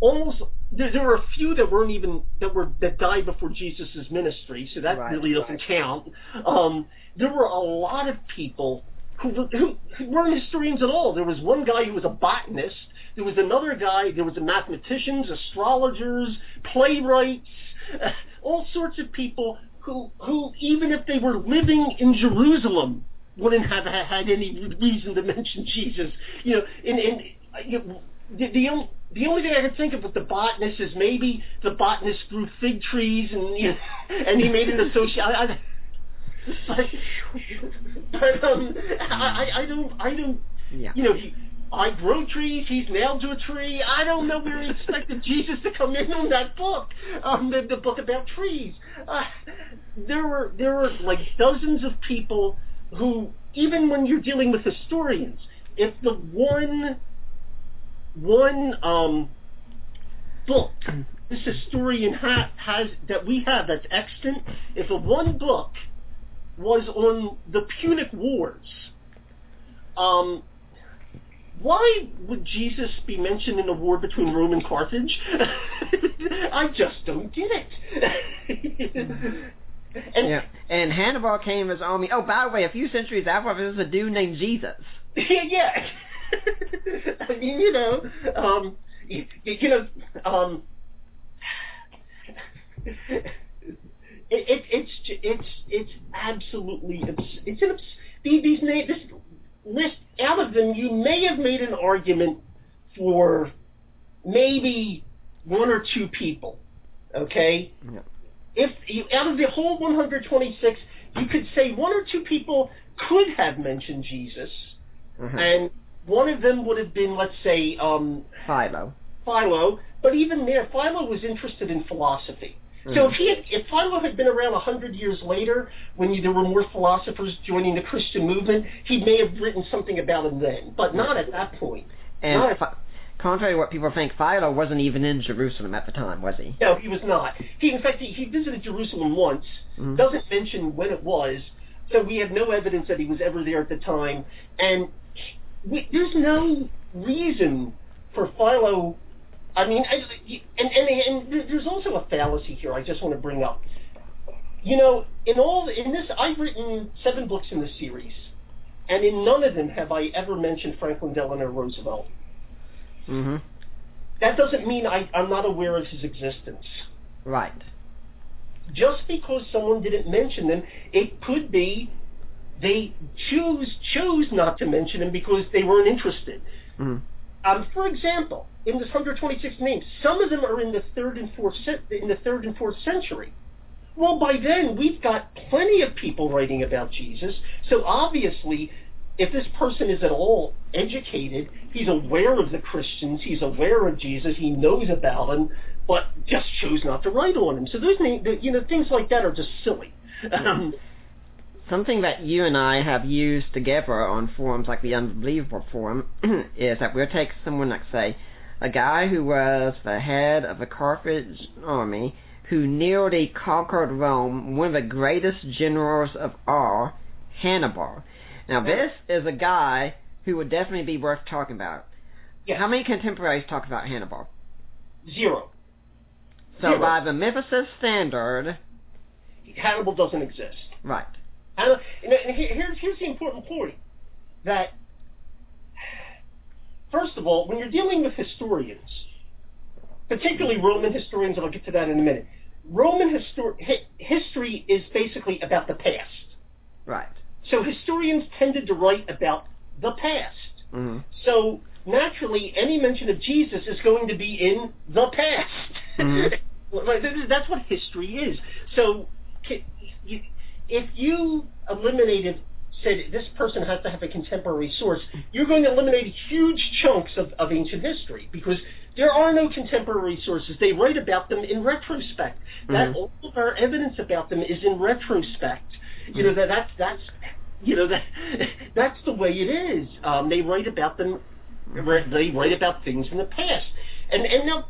Almost there, there were a few that weren't even that were that died before Jesus' ministry, so that Right, really doesn't count. Um, there were a lot of people who, who, who weren't historians at all. There was one guy who was a botanist. There was another guy. There was the mathematicians, astrologers, playwrights, uh, (laughs) all sorts of people who who even if they were living in Jerusalem wouldn't have had any reason to mention (laughs) Jesus. You know, in in you know, the the only, the only thing I could think of with the botanist is maybe the botanist grew fig trees and you know, and he made an association. I, I, but, but um, I, I I don't I don't yeah. you know he. I grow trees. He's nailed to a tree. I don't know where he expected (laughs) Jesus to come in on that book, um, the, the book about trees. Uh, there were there were like dozens of people who, even when you're dealing with historians, if the one one um, book this historian ha- has that we have that's extant, if a one book was on the Punic Wars, um, why would Jesus be mentioned in a war between Rome and Carthage? (laughs) I just don't get it. (laughs) and Yeah. And Hannibal came as army. Oh, by the way, a few centuries after, there was a dude named Jesus. (laughs) yeah, yeah. I mean, you know, um, you, you know, um, it, it, it's it's it's absolutely abs- it's an abs- these these na- this list out of them you may have made an argument for maybe one or two people, okay? Yeah. If you out of the whole 126, you could say one or two people could have mentioned Jesus, Uh-huh. and one of them would have been, let's say, um, Philo. Philo. But even there, Philo was interested in philosophy. So Mhm. if he had, if Philo had been around a hundred years later, when you, there were more philosophers joining the Christian movement, he may have written something about him then, but not at that point. And Not- contrary to what people think, Philo wasn't even in Jerusalem at the time, was he? No, he was not. He, in fact, he, he visited Jerusalem once. Mhm. Doesn't mention when it was, so we have no evidence that he was ever there at the time. And we, there's no reason for Philo. I mean, I, and, and and there's also a fallacy here. I just want to bring up. You know, in all in this, I've written seven books in this series, and in none of them have I ever mentioned Franklin Delano Roosevelt. Mm-hmm. That doesn't mean I, I'm not aware of his existence. Right. just because someone didn't mention them, it could be they choose chose not to mention him because they weren't interested. Mm. Um, for example, in this 126 names, some of them are in the third and fourth cent- in the third and fourth century. Well, by then we've got plenty of people writing about Jesus, so obviously. If this person is at all educated, he's aware of the Christians, he's aware of Jesus, he knows about him, but just chose not to write on him. So those, you know, things like that are just silly. Um, Something that you and I have used together on forums like the Unbelievable Forum (clears throat) is that we'll take someone like, say, a guy who was the head of the Carthage army who nearly conquered Rome, one of the greatest generals of all, Hannibal. Now, this is a guy who would definitely be worth talking about. Yeah. How many contemporaries talk about Hannibal? zero. So, Zero. by the Memphis standard, Hannibal doesn't exist. right. And, here's here's the important point that first of all, when you're dealing with historians, particularly Roman historians, and I'll get to that in a minute. Roman histor- hi- history is basically about the past. Right. So historians tended to write about the past. hmm So naturally, any mention of Jesus is going to be in the past. (laughs) Mhm. Th- That's what history is. So you- if you eliminated, said this person has to have a contemporary source, you're going to eliminate huge chunks of, of ancient history because there are no contemporary sources. They write about them in retrospect. That Mhm. all of our evidence about them is in retrospect. You know that that's that's you know that (laughs) that's the way it is. Um, they write about them. They write about things in the past, and and now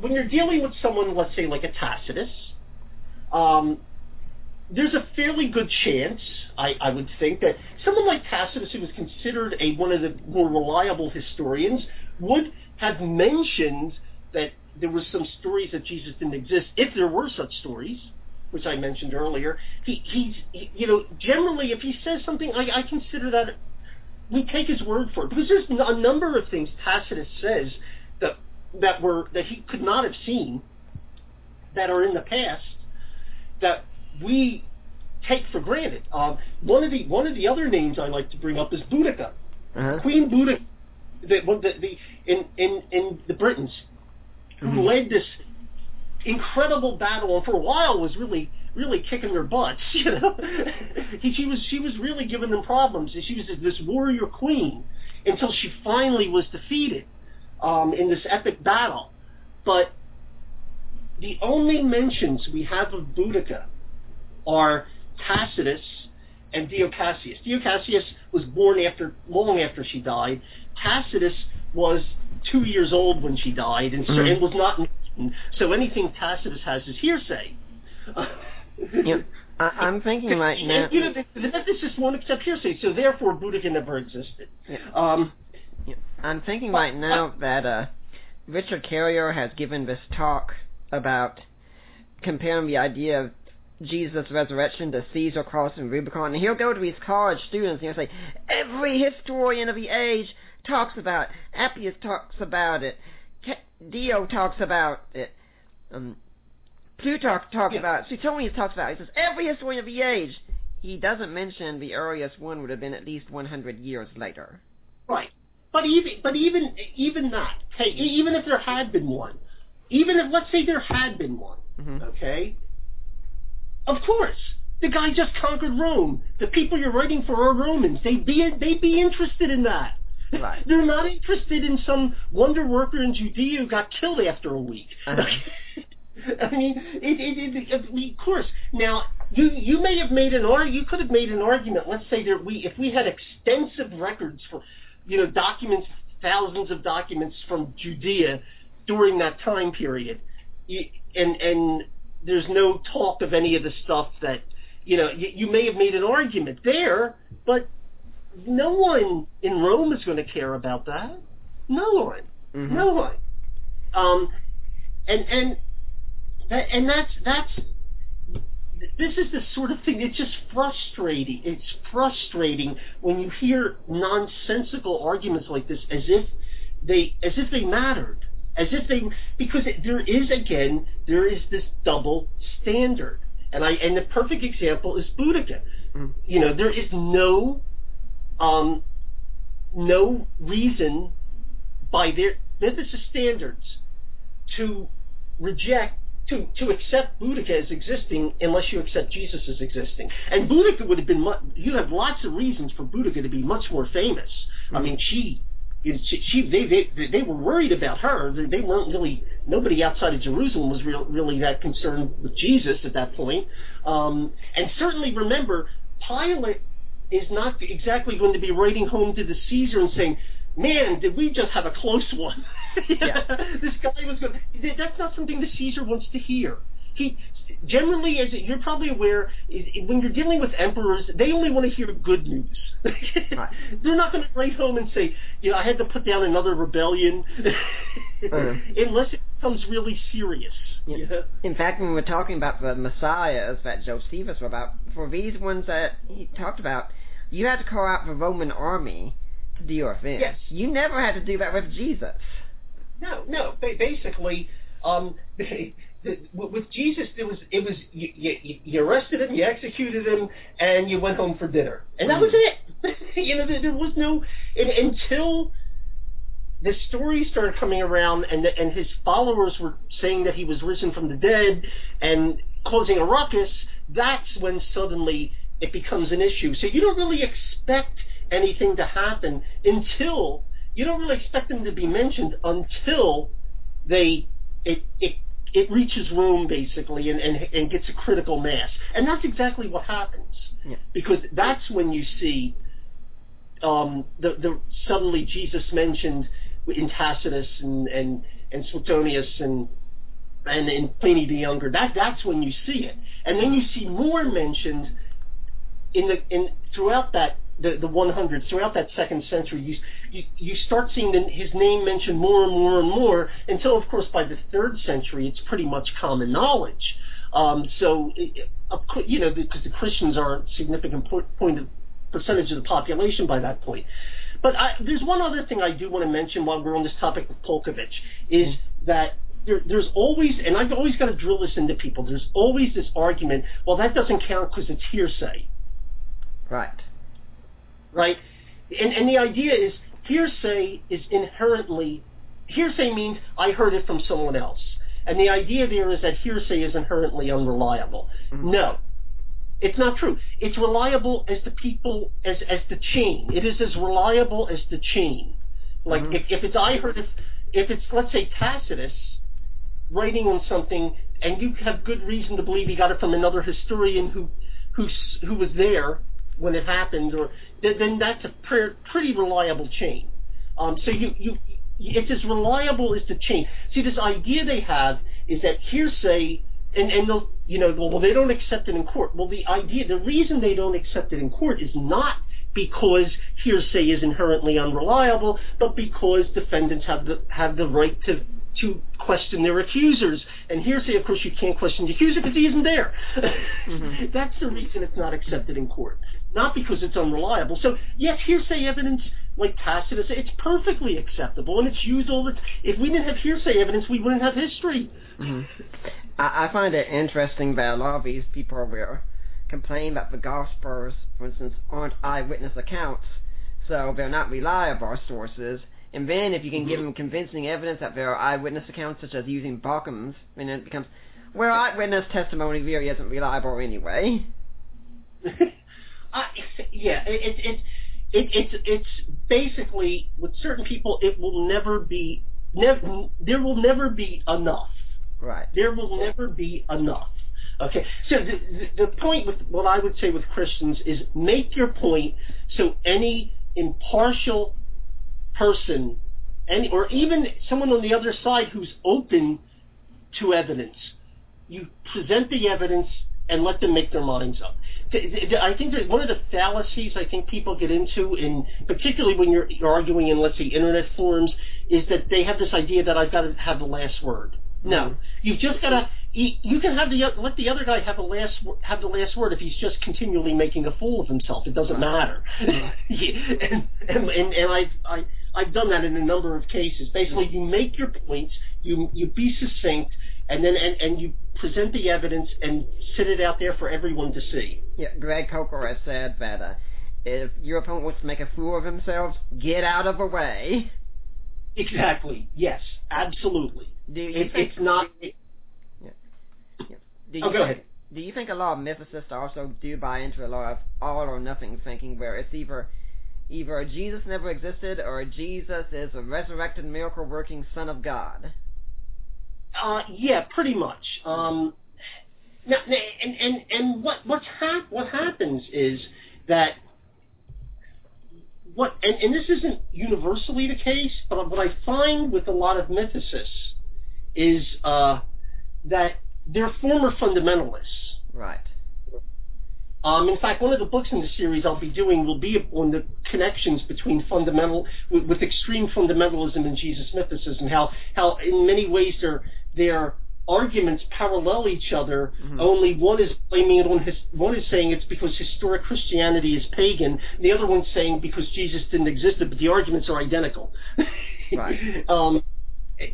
when you're dealing with someone, let's say like a Tacitus, um, there's a fairly good chance, I, I would think, that someone like Tacitus, who was considered a one of the more reliable historians, would have mentioned that there were some stories that Jesus didn't exist, if there were such stories, which I mentioned earlier. He, he's, he, you know, generally, if he says something, I, I consider that we take his word for it because there's a number of things Tacitus says that that were that he could not have seen that are in the past that we take for granted. Um, one of the one of the other names I like to bring up is Boudica, Uh-huh. Queen Boudica, the, the, the in in in the Britons, who Mhm. led this incredible battle, and for a while was really really kicking their butts. (laughs) You know, he, she was she was really giving them problems. and She was this warrior queen until she finally was defeated um, in this epic battle. But the only mentions we have of Boudica are Tacitus and Dio Cassius. Dio Cassius was born after long after she died. Tacitus was two years old when she died, and so Mhm. and was not. So anything Tacitus has is hearsay. (laughs) Yeah, I, I'm thinking right (laughs) now. You know, the, mythicists won't accept hearsay, so therefore Boudica never existed. Yeah. Um, Yeah, I'm thinking right now that uh, Richard Carrier has given this talk about comparing the idea of Jesus' resurrection the Caesar cross and Rubicon, and he'll go to his college students and he'll say, every historian of the age talks about it. Appian talks about it. Dio talks about it. Um, Plutarch talks Yeah. about it. Suetonius talks about it. He says, every historian of the age. He doesn't mention the earliest one would have been at least 100 years later. Right. But even but even even that, hey, even if there had been one, even if let's say there had been one, Mhm. okay? Of course, the guy just conquered Rome. The people you're writing for are Romans. They'd be they'd be interested in that. Right. (laughs) They're not interested in some wonder worker in Judea who got killed after a week. Uh-huh. (laughs) I mean, it, it, it, of course. Now, you you may have made an ar- you could have made an argument. Let's say that we if we had extensive records for, you know, documents, thousands of documents from Judea during that time period, and and there's no talk of any of the stuff that you know you, you may have made an argument there, but no one in Rome is going to care about that. No one. Mhm. No one. Um, and and that, and that's that's this is the sort of thing. It's just frustrating. It's frustrating when you hear nonsensical arguments like this, as if they as if they mattered, as if they because it, there is again there is this double standard, and I and the perfect example is Boudica. Mm. You know there is no um, no reason by their mythicist standards to reject to to accept Boudica as existing unless you accept Jesus as existing. And Boudica would have been mu- you have lots of reasons for Boudica to be much more famous. I mean, she she, she they, they they were worried about her. They, they weren't really nobody outside of Jerusalem was real, really that concerned with Jesus at that point. Um, and certainly remember, Pilate is not exactly going to be writing home to the Caesar and saying, "Man, did we just have a close one?" (laughs) Yeah. this guy was going. That's not something the Caesar wants to hear. He generally, as you're probably aware, is, when you're dealing with emperors, they only want to hear good news. (laughs) They're not going to write home and say, "You know, I had to put down another rebellion," Uh-huh. (laughs) unless it becomes really serious. Yeah. know? In fact, when we're talking about the messiahs that Josephus were about, for these ones that he talked about, you had to call out the Roman army to do your thing. Yes. You never had to do that with Jesus. No, no. Ba- basically, um, (laughs) with Jesus, it was it was you, you, you arrested him, you executed him, and you went home for dinner, and that was it. (laughs) you know, there, there was no and, until the story started coming around, and and his followers were saying that he was risen from the dead and causing a ruckus. That's when suddenly it becomes an issue. So you don't really expect anything to happen until you don't really expect them to be mentioned until they it it it reaches Rome basically and, and and gets a critical mass. And that's exactly what happens. Yeah. Because that's when you see um, the the suddenly Jesus mentioned in Tacitus and and and Suetonius and and in Pliny the Younger. That that's when you see it, and then you see more mentioned in the in throughout that the the 100s throughout that second century. You you, you start seeing the, his name mentioned more and more and more until, of course, by the third century, it's pretty much common knowledge. Um, so, it, you know, because the Christians are a significant point of percentage of the population by that point. But I, there's one other thing I do want to mention while we're on this topic of Paulkovich is mm-hmm. that there, there's always, and I've always got to drill this into people. There's always this argument. Well, that doesn't count because it's hearsay. Right. Right. And and the idea is hearsay is inherently hearsay means I heard it from someone else. And the idea there is that hearsay is inherently unreliable. Mm-hmm. No, it's not true. It's reliable as the people, as, as the chain. It is as reliable as the chain. Like mm-hmm. if, if it's I heard if if it's let's say Tacitus writing on something and you have good reason to believe he got it from another historian who who who was there when it happens, or then that's a pretty reliable chain. Um, so you you it's as reliable as the chain. See, this idea they have is that hearsay and and they'll you know well they don't accept it in court. Well, the idea the reason they don't accept it in court is not because hearsay is inherently unreliable, but because defendants have the have the right to to question their accusers. And hearsay, of course, you can't question the accuser because he isn't there. Mm-hmm. (laughs) That's the reason it's not accepted in court, not because it's unreliable. So yes, hearsay evidence like Tacitus, it's perfectly acceptable and it's used all the. T- if we didn't have hearsay evidence, we wouldn't have history. Mm-hmm. I, I find it interesting that a lot of these people will complain that the Gospels, for instance, aren't eyewitness accounts, so they're not reliable sources. And then if you can mm-hmm. give them convincing evidence that there are eyewitness accounts, such as using Bauckham's, then it becomes, well, eyewitness testimony really isn't reliable anyway. (laughs) uh, yeah, it, it, it, it's it's basically with certain people, it will never be, never, there will never be enough Right. There will never be enough. Okay, so the, the, the point with what I would say with Christians is make your point so any impartial person, any or even someone on the other side who's open to evidence, you present the evidence and let them make their minds up. I think that one of the fallacies I think people get into, in particularly when you're, you're arguing in let's say internet forums, is that they have this idea that I've got to have the last word. No, mm-hmm. you've just got to. You can have the let the other guy have the last have the last word if he's just continually making a fool of himself. It doesn't matter. (laughs) and, and and and I've I I've done that in a number of cases. Basically, you make your points, you you be succinct, and then and, and you present the evidence and sit it out there for everyone to see. Yeah, Greg Koukl has said that uh, if your opponent wants to make a fool of himself, get out of the way. Exactly. Yes. Absolutely. Do you it, think, it's not. It, yeah. yeah. Do you oh, go think, ahead. Do you think a lot of mythicists also do buy into a lot of all or nothing thinking, where it's either either Jesus never existed or Jesus is a resurrected miracle working Son of God? Uh, yeah, pretty much. Um, now, and and and what what's hap- what happens is that what and, and this isn't universally the case, but what I find with a lot of mythicists is uh, that they're former fundamentalists. Right. Um, in fact, one of the books in the series I'll be doing will be on the connections between fundamental, with, with extreme fundamentalism and Jesus mythicism. How, how in many ways their their arguments parallel each other. Mm-hmm. Only one is blaming it on his, one is saying it's because historic Christianity is pagan. The other one's saying because Jesus didn't exist, but the arguments are identical. (laughs) Right. um, it,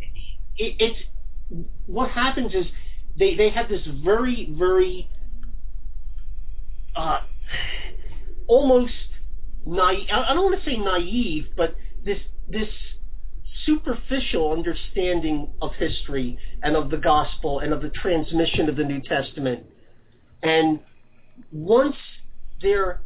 it's what happens is they they have this very very uh, almost naive. I don't want to say naive, but this this superficial understanding of history and of the gospel and of the transmission of the New Testament. And once their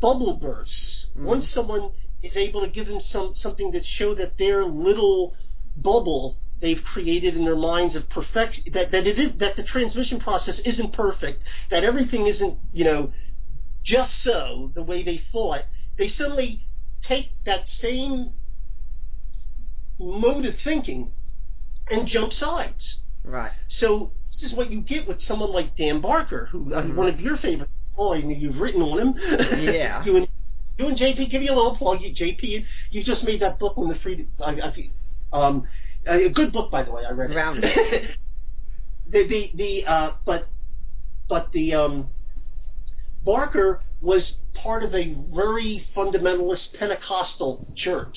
bubble bursts, mm-hmm. once someone is able to give them some something that show that their little bubble they've created in their minds of perfection that, that it is that the transmission process isn't perfect, that everything isn't, you know, just so the way they thought, they suddenly take that same mode of thinking and jump sides. Right. So this is what you get with someone like Dan Barker, who uh, Mhm. one of your favorite. Oh, I mean, you've written on him. Yeah. (laughs) you and you and JP, give you a little plug. You, JP, you just made that book on the free. I, I, um, a good book, by the way. I read it. Round. (laughs) the the the uh, but but the um, Barker was part of a very fundamentalist Pentecostal church,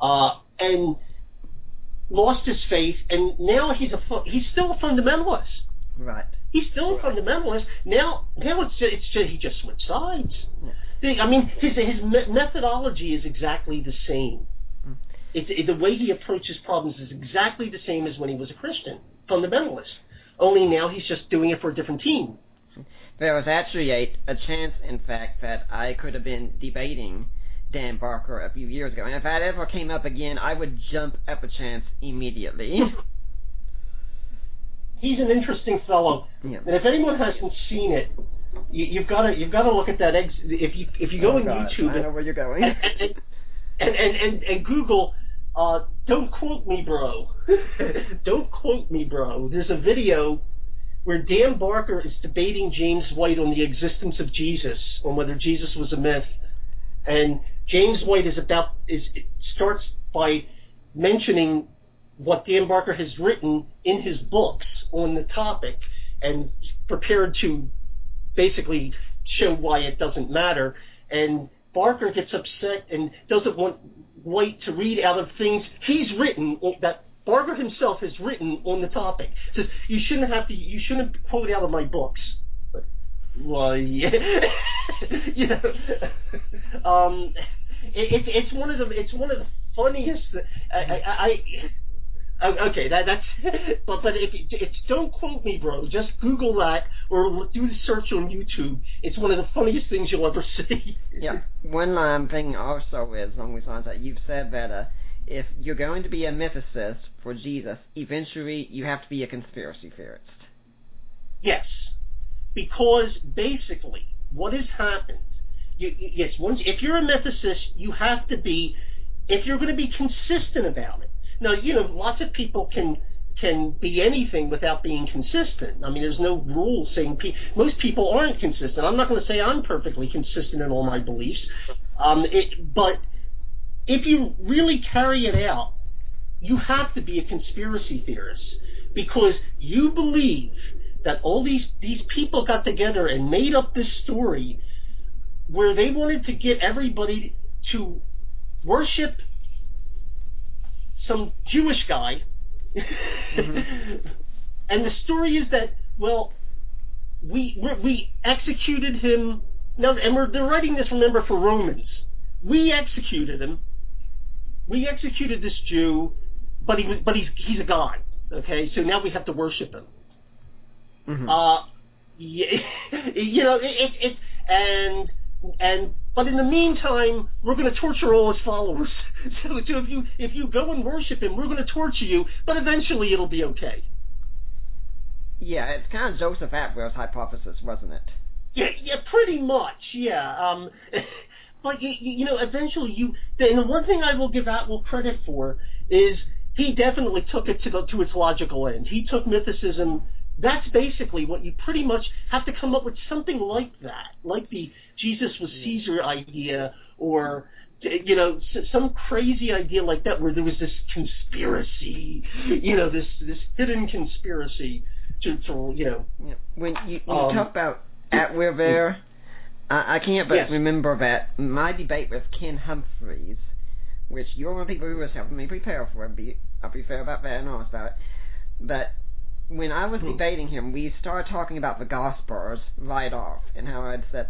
uh, and lost his faith, and now he's a he's still a fundamentalist. Right. He's still a fundamentalist. Now, now it's it's just, he just switched sides. Yeah. I mean, his his me- methodology is exactly the same. Mm. It's it, the way he approaches problems is exactly the same as when he was a Christian fundamentalist. Only now he's just doing it for a different team. There was actually a, a chance, in fact, that I could have been debating Dan Barker a few years ago. And if that ever came up again, I would jump at the chance immediately. (laughs) He's an interesting fellow, yeah. and if anyone hasn't seen it, you, you've got to you've got to look at that. Ex- if you if you go Oh, on God, YouTube I know where you're going. and, and, and, and, and, and Google, uh, don't quote me, bro. (laughs) (laughs) don't quote me, bro. There's a video where Dan Barker is debating James White on the existence of Jesus, on whether Jesus was a myth, and James White is about is starts by mentioning what Dan Barker has written in his books on the topic, and prepared to basically show why it doesn't matter. And Barker gets upset and doesn't want White to read out of things he's written that Barker himself has written on the topic. Says you shouldn't have to. You shouldn't quote out of my books. Well, yeah, (laughs) you know, um, it, it, it's one of the it's one of the funniest. I, I, I okay, that that's (laughs) but but if it's don't quote me, bro. Just Google that or do the search on YouTube. It's one of the funniest things you'll ever (laughs) see. Yeah. One um, thing also is along these lines that you've said that uh, if you're going to be a mythicist for Jesus, eventually you have to be a conspiracy theorist. Yes, because basically what has happened. You, yes, once if you're a mythicist, you have to be. If you're going to be consistent about it. Now, you know, lots of people can can be anything without being consistent. I mean, there's no rule saying pe- most people aren't consistent. I'm not going to say I'm perfectly consistent in all my beliefs, um, it, but if you really carry it out, you have to be a conspiracy theorist because you believe that all these these people got together and made up this story where they wanted to get everybody to worship some Jewish guy. Mm-hmm. and the story is that well, we we, we executed him. Now, and we're they're writing this. Remember for Romans, we executed him. We executed this Jew, but he was but he's he's a god. Okay, so now we have to worship him. Mhm. Uh, yeah, (laughs) you know, it, it, it, and and but in the meantime, we're going to torture all his followers. (laughs) So, so if you if you go and worship him, we're going to torture you, but eventually it'll be okay. yeah, it's kind of Joseph Atwill's hypothesis, wasn't it? Yeah, yeah, pretty much, yeah. Um, (laughs) but you, you know, eventually you. And the one thing I will give Atwill credit for is he definitely took it to the, to its logical end. He took mythicism. That's basically what you pretty much have to come up with something like that, like the Jesus was Caesar idea, or you know, some crazy idea like that, where there was this conspiracy, you know, this this hidden conspiracy to, to you know, When you, when you Um, talk about Atwill there, I, I can't but Yes. remember that my debate with Ken Humphreys, which you're one of the people who was helping me prepare for it, be, I'll be fair about that and honest about it, but when I was Hmm. debating him, we started talking about the Gospels right off, and how I'd said,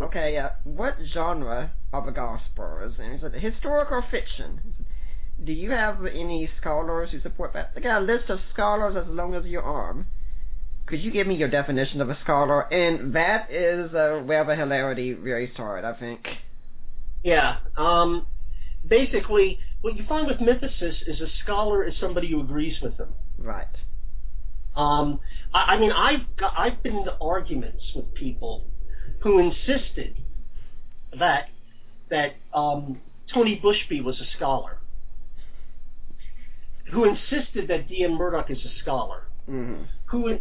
okay, uh, what genre are the Gospels? And he said, historical fiction. Do you have any scholars who support that? I got a list of scholars as long as your arm. Could you give me your definition of a scholar? And that is uh, where the hilarity really started, I think. Yeah. Um, basically, what you find with mythicists is a scholar is somebody who agrees with them. Right. Um, I, I mean, I've got, I've been in arguments with people who insisted that that um, Tony Bushby was a scholar, who insisted that D.M. Murdock is a scholar, Mm-hmm. who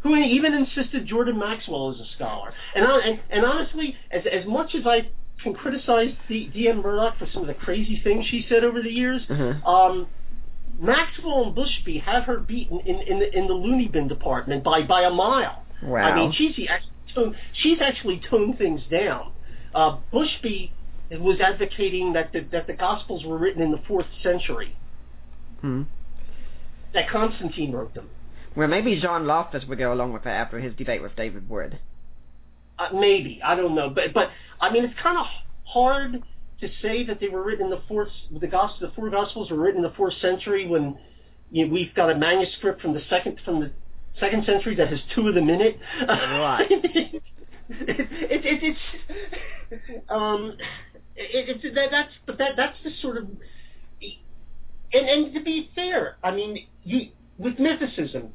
who even insisted Jordan Maxwell is a scholar. And and, and honestly, as as much as I can criticize D.M. Murdock for some of the crazy things she said over the years, Mhm. um, Maxwell and Bushby have her beaten in in the, in the loony bin department by by a mile. Wow. I mean, she's actually toned, she's actually toned things down. Uh, Bushby was advocating that the, that the Gospels were written in the fourth century, Hmm. that Constantine wrote them. Well, maybe John Loftus would go along with that after his debate with David Wood. Uh, maybe I don't know, but but I mean, it's kind of hard to say that they were written in the fourth. The gospel, the four Gospels were written in the fourth century when you know, we've got a manuscript from the second from the second century that has two of them in it. Right. it, (laughs) it, it, it's um, it, it's that that's but that that's the sort of and and to be fair, I mean you with mythicism,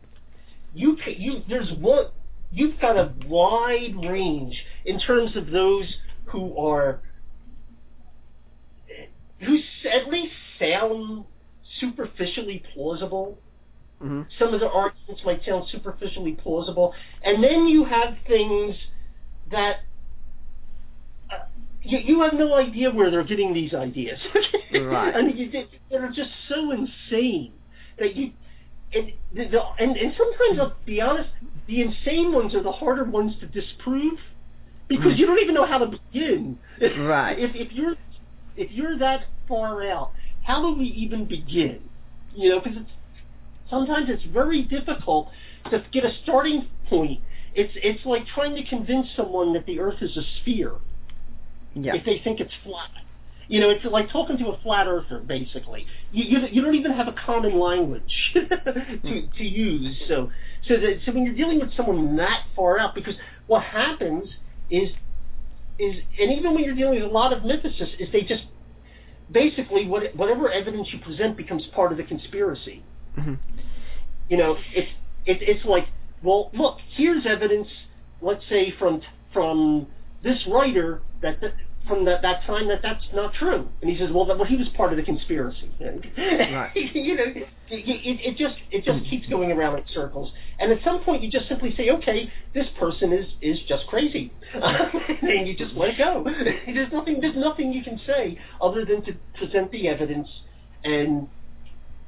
you you there's one you've got a wide range in terms of those who are who at least sound superficially plausible. hmm Some of the arguments might sound superficially plausible, and then you have things that uh, you, you have no idea where they're getting these ideas. (laughs) Right. I mean, you, they're just so insane that you. And, the, the, and and sometimes I'll be honest, the insane ones are the harder ones to disprove because Mhm. you don't even know how to begin. Right. If if you're if you're that far out, how do we even begin? You know, because it's sometimes it's very difficult to get a starting point. It's it's like trying to convince someone that the Earth is a sphere Yeah. if they think it's flat. You know, it's like talking to a flat earther, basically. You, you, you don't even have a common language (laughs) to, to use. So, so, that, so when you're dealing with someone that far out, because what happens is, is, and even when you're dealing with a lot of mythicists, is they just basically what, whatever evidence you present becomes part of the conspiracy. hmm You know, it's it, it's like, well, look, here's evidence. Let's say from from this writer that, that from that that time that that's not true, and he says, well, that, well, he was part of the conspiracy. Right. (laughs) you know, it, it, it just it just hmm. keeps going around in circles, and at some point you just simply say, okay, this person is is just crazy, (laughs) and you just let it go. (laughs) there's nothing there's nothing you can say other than to present the evidence and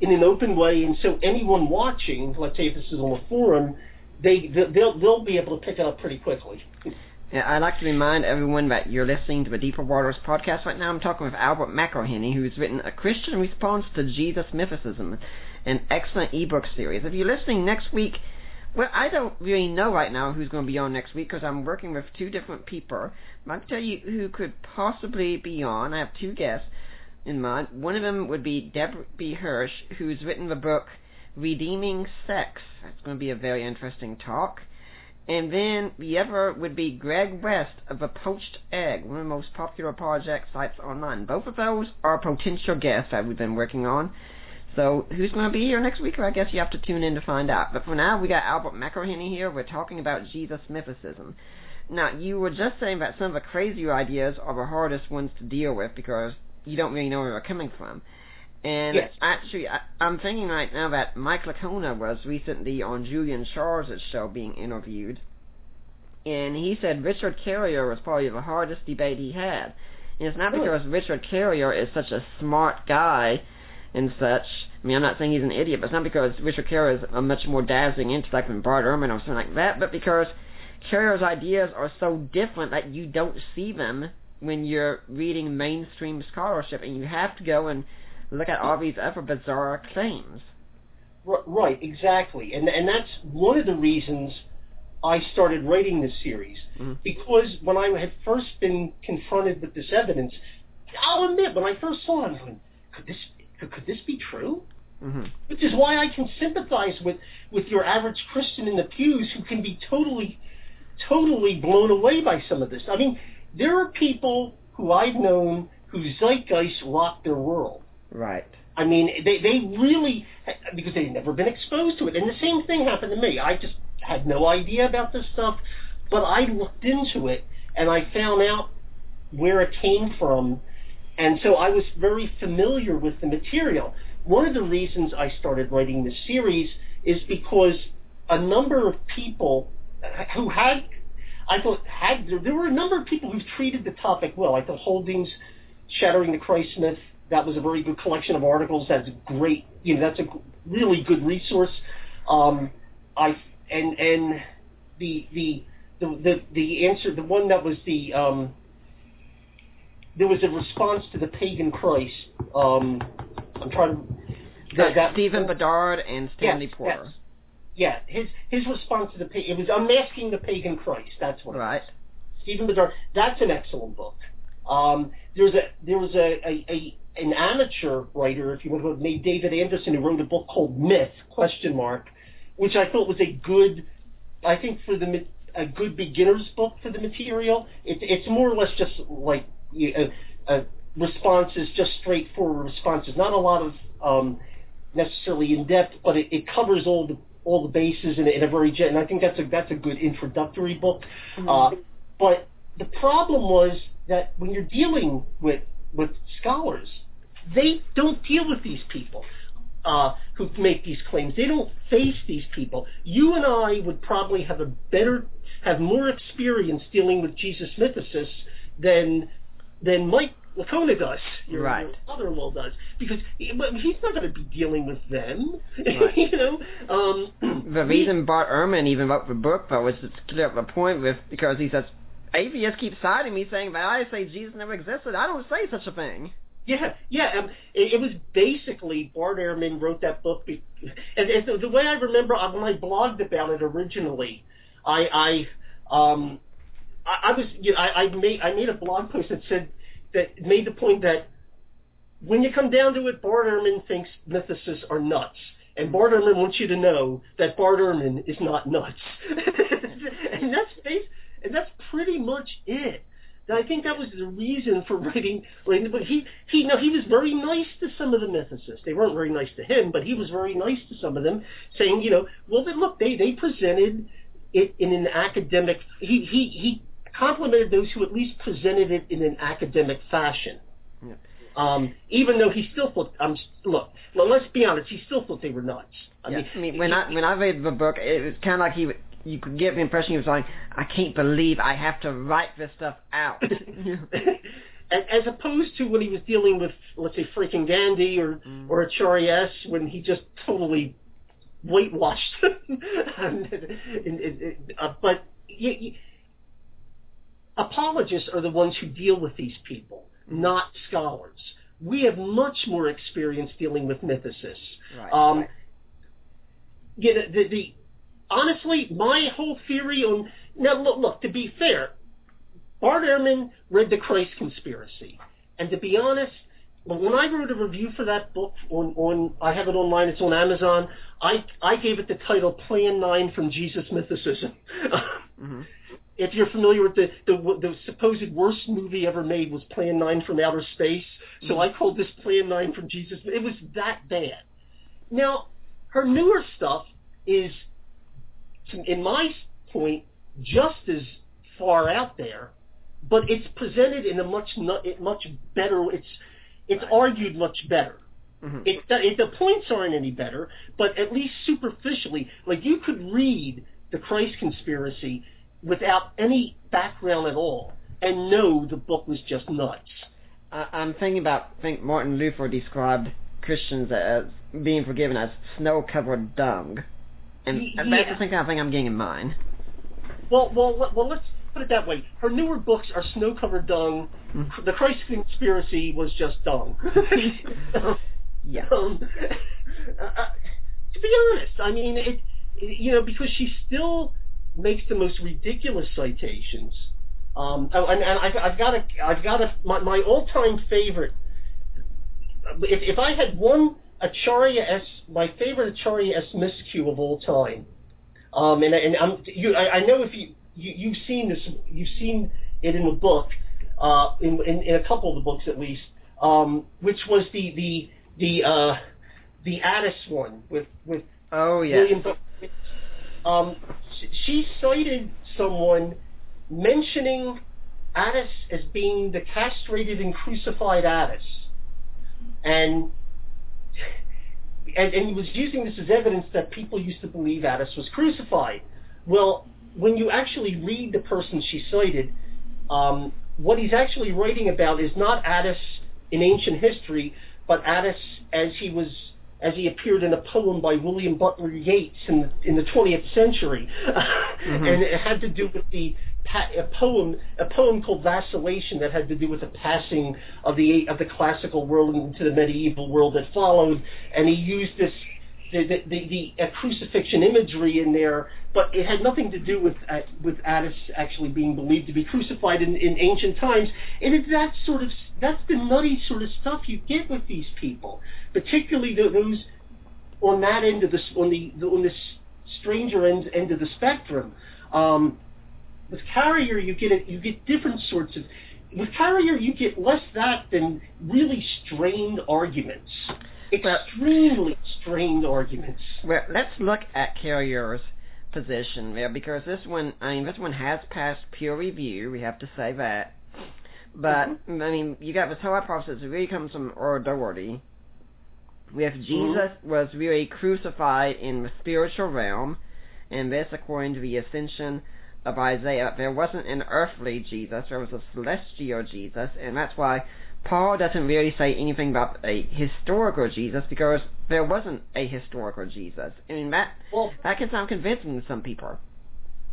in an open way, and so anyone watching, let's say if this is on a forum, they they'll they'll be able to pick it up pretty quickly. I'd like to remind everyone that you're listening to the Deeper Waters podcast right now. I'm talking with Albert McIlhenny, who's written A Christian Response to Jesus Mythicism, an excellent ebook series. If you're listening next week, well, I don't really know right now who's going to be on next week because I'm working with two different people. But I can tell you who could possibly be on. I have two guests in mind. One of them would be Deborah B. Hirsch, who's written the book Redeeming Sex. That's going to be a very interesting talk. And then the other would be Greg West of The Poached Egg, one of the most popular project sites online. Both of those are potential guests that we've been working on. So who's going to be here next week? I guess you have to tune in to find out. But for now, we got Albert McIlhenny here. We're talking about Jesus mythicism. Now, you were just saying that some of the crazier ideas are the hardest ones to deal with because you don't really know where they're coming from. And Yes. actually, I, I'm thinking right now that Mike Licona was recently on Julian Charles' show being interviewed, and he said Richard Carrier was probably the hardest debate he had. And it's not Really? because Richard Carrier is such a smart guy and such. I mean, I'm not saying he's an idiot, but it's not because Richard Carrier is a much more dazzling intellect than Bart Ehrman or something like that, but because Carrier's ideas are so different that you don't see them when you're reading mainstream scholarship, and you have to go and look at all these other bizarre claims. Right, exactly, and and that's one of the reasons I started writing this series Mhm. because when I had first been confronted with this evidence, I'll admit when I first saw it, I was going, could this could, could this be true? hmm Which is why I can sympathize with with your average Christian in the pews who can be totally totally blown away by some of this. I mean, there are people who I've known whose zeitgeist rocked their world. Right. I mean, they they really because they've never been exposed to it. And the same thing happened to me. I just had no idea about this stuff, but I looked into it and I found out where it came from, and so I was very familiar with the material. One of the reasons I started writing this series is because a number of people who had, I thought, had there were a number of people who treated the topic well. I thought Holdings, Shattering the Christ Myth, that was a very good collection of articles. That's great. You know, that's a really good resource. Um, I and and the the the the, the answer, the one that was the um, there was a response to the pagan Christ. Um, I'm trying to. That, that Stephen Bedard and Stanley yes, Porter. Yes. Yeah, his his response to the it was unmasking the pagan Christ. That's what. Right. Stephen Bedard. That's an excellent book. Um, there's a there was a, a, a an amateur writer, if you want to named David Anderson, who wrote a book called Myth question mark, which I thought was a good, I think for the a good beginner's book for the material. It, it's more or less just like a, a responses, just straightforward responses. Not a lot of um, necessarily in depth, but it, it covers all the all the bases in a, in a very and I think that's a that's a good introductory book. Mm-hmm. Uh, but the problem was that when you're dealing with with scholars, they don't deal with these people uh, who make these claims. They don't face these people. You and I would probably have a better, have more experience dealing with Jesus mythicists than than Mike Licona does, your, right. your father-in-law does, because he, he's not going to be dealing with them, (laughs) right. you know. Um, (clears throat) the reason Bart Ehrman even wrote the book, though, was to clear up a point with because he says atheists keep citing me saying that I say Jesus never existed. I don't say such a thing. Yeah, yeah. Um, it, it was basically Bart Ehrman wrote that book, be, and, and the, the way I remember uh, when I blogged about it originally, I, I, um, I, I was, you know, I, I made I made a blog post that said that made the point that when you come down to it, Bart Ehrman thinks mythicists are nuts. And Bart Ehrman wants you to know that Bart Ehrman is not nuts. (laughs) and that's bas- and that's pretty much it. And I think that was the reason for (laughs) writing writing the book. He he no he was very nice to some of the mythicists. They weren't very nice to him, but he was very nice to some of them, saying, you know, well then look, they they presented it in an academic he he he complimented those who at least presented it in an academic fashion. Yeah. Um, even though he still thought, um, look, well, let's be honest, he still thought they were nuts. I yeah. mean, I mean, when I when I read the book, it was kind of like he you could get the impression he was like, I can't believe I have to write this stuff out. (laughs) as opposed to when he was dealing with, let's say, Freke and Gandy or Mm. or Acharya S, when he just totally whitewashed. (laughs) and, and, and, uh, but you, you, apologists are the ones who deal with these people, not scholars. We have much more experience dealing with mythicists. Right, Um, right. Yeah, the, the, the honestly, my whole theory on now look, look to be fair, Bart Ehrman read the Christ Conspiracy, and to be honest, when I wrote a review for that book on on I have it online, it's on Amazon. I I gave it the title Plan Nine from Jesus Mythicism. (laughs) hmm if you're familiar with the, the the supposed worst movie ever made was Plan Nine from Outer Space, so I called this Plan Nine from Jesus. It was that bad. Now, her newer stuff is, in my point, just as far out there, but it's presented in a much much better. It's it's Right. argued much better. hmm It, it, the points aren't any better, but at least superficially, like you could read the Christ conspiracy without any background at all and know the book was just nuts. I, I'm thinking about. I think Martin Luther described Christians as being forgiven as snow-covered dung, and, and that's yeah. the thing kind of thing I'm getting in mind. Well, well, well. Let's put it that way. Her newer books are snow-covered dung. Mm. The Christ conspiracy was just dung. (laughs) (laughs) Yeah. Um, uh, uh, to be honest, I mean, it, it, you know, because she still makes the most ridiculous citations. Um, oh, and, and I've, I've got a, I've got a, my, my all-time favorite. If, if I had one Acharya S, my favorite Acharya S miscue of all time, um, and, and I'm, you, I, I know if you, you, you've seen this, you've seen it in the book, uh, in, in, in a couple of the books at least, um, which was the, the, the, uh, the Attis one with, with Oh yeah. William um, sh- she cited someone mentioning Attis as being the castrated and crucified Attis. And, and, and he was using this as evidence that people used to believe Attis was crucified. Well, when you actually read the person she cited, um, what he's actually writing about is not Attis in ancient history, but Attis as he was as he appeared in a poem by William Butler Yeats in the, in the 20th century, (laughs) mm-hmm. and it had to do with the a poem a poem called Vacillation that had to do with the passing of the of the classical world into the medieval world that followed, and he used this the the, the, the crucifixion imagery in there, but it had nothing to do with uh, with Attis actually being believed to be crucified in, in ancient times. And it's that sort of that's the nutty sort of stuff you get with these people, particularly those on that end of the on the on this stranger end end of the spectrum. Um, with Carrier, you get it. You get different sorts of. With Carrier, you get less that than really strained arguments extremely strained arguments. Well, let's look at Carrier's position there because this one, I mean, this one has passed peer review. We have to say that. But mm-hmm. I mean, you got this whole process. It really comes from Doherty. With mm-hmm. Jesus mm-hmm. was really crucified in the spiritual realm, and this, according to the ascension of Isaiah, there wasn't an earthly Jesus, there was a celestial Jesus, and that's why Paul doesn't really say anything about a historical Jesus because there wasn't a historical Jesus. I mean that well, that can sound convincing to some people.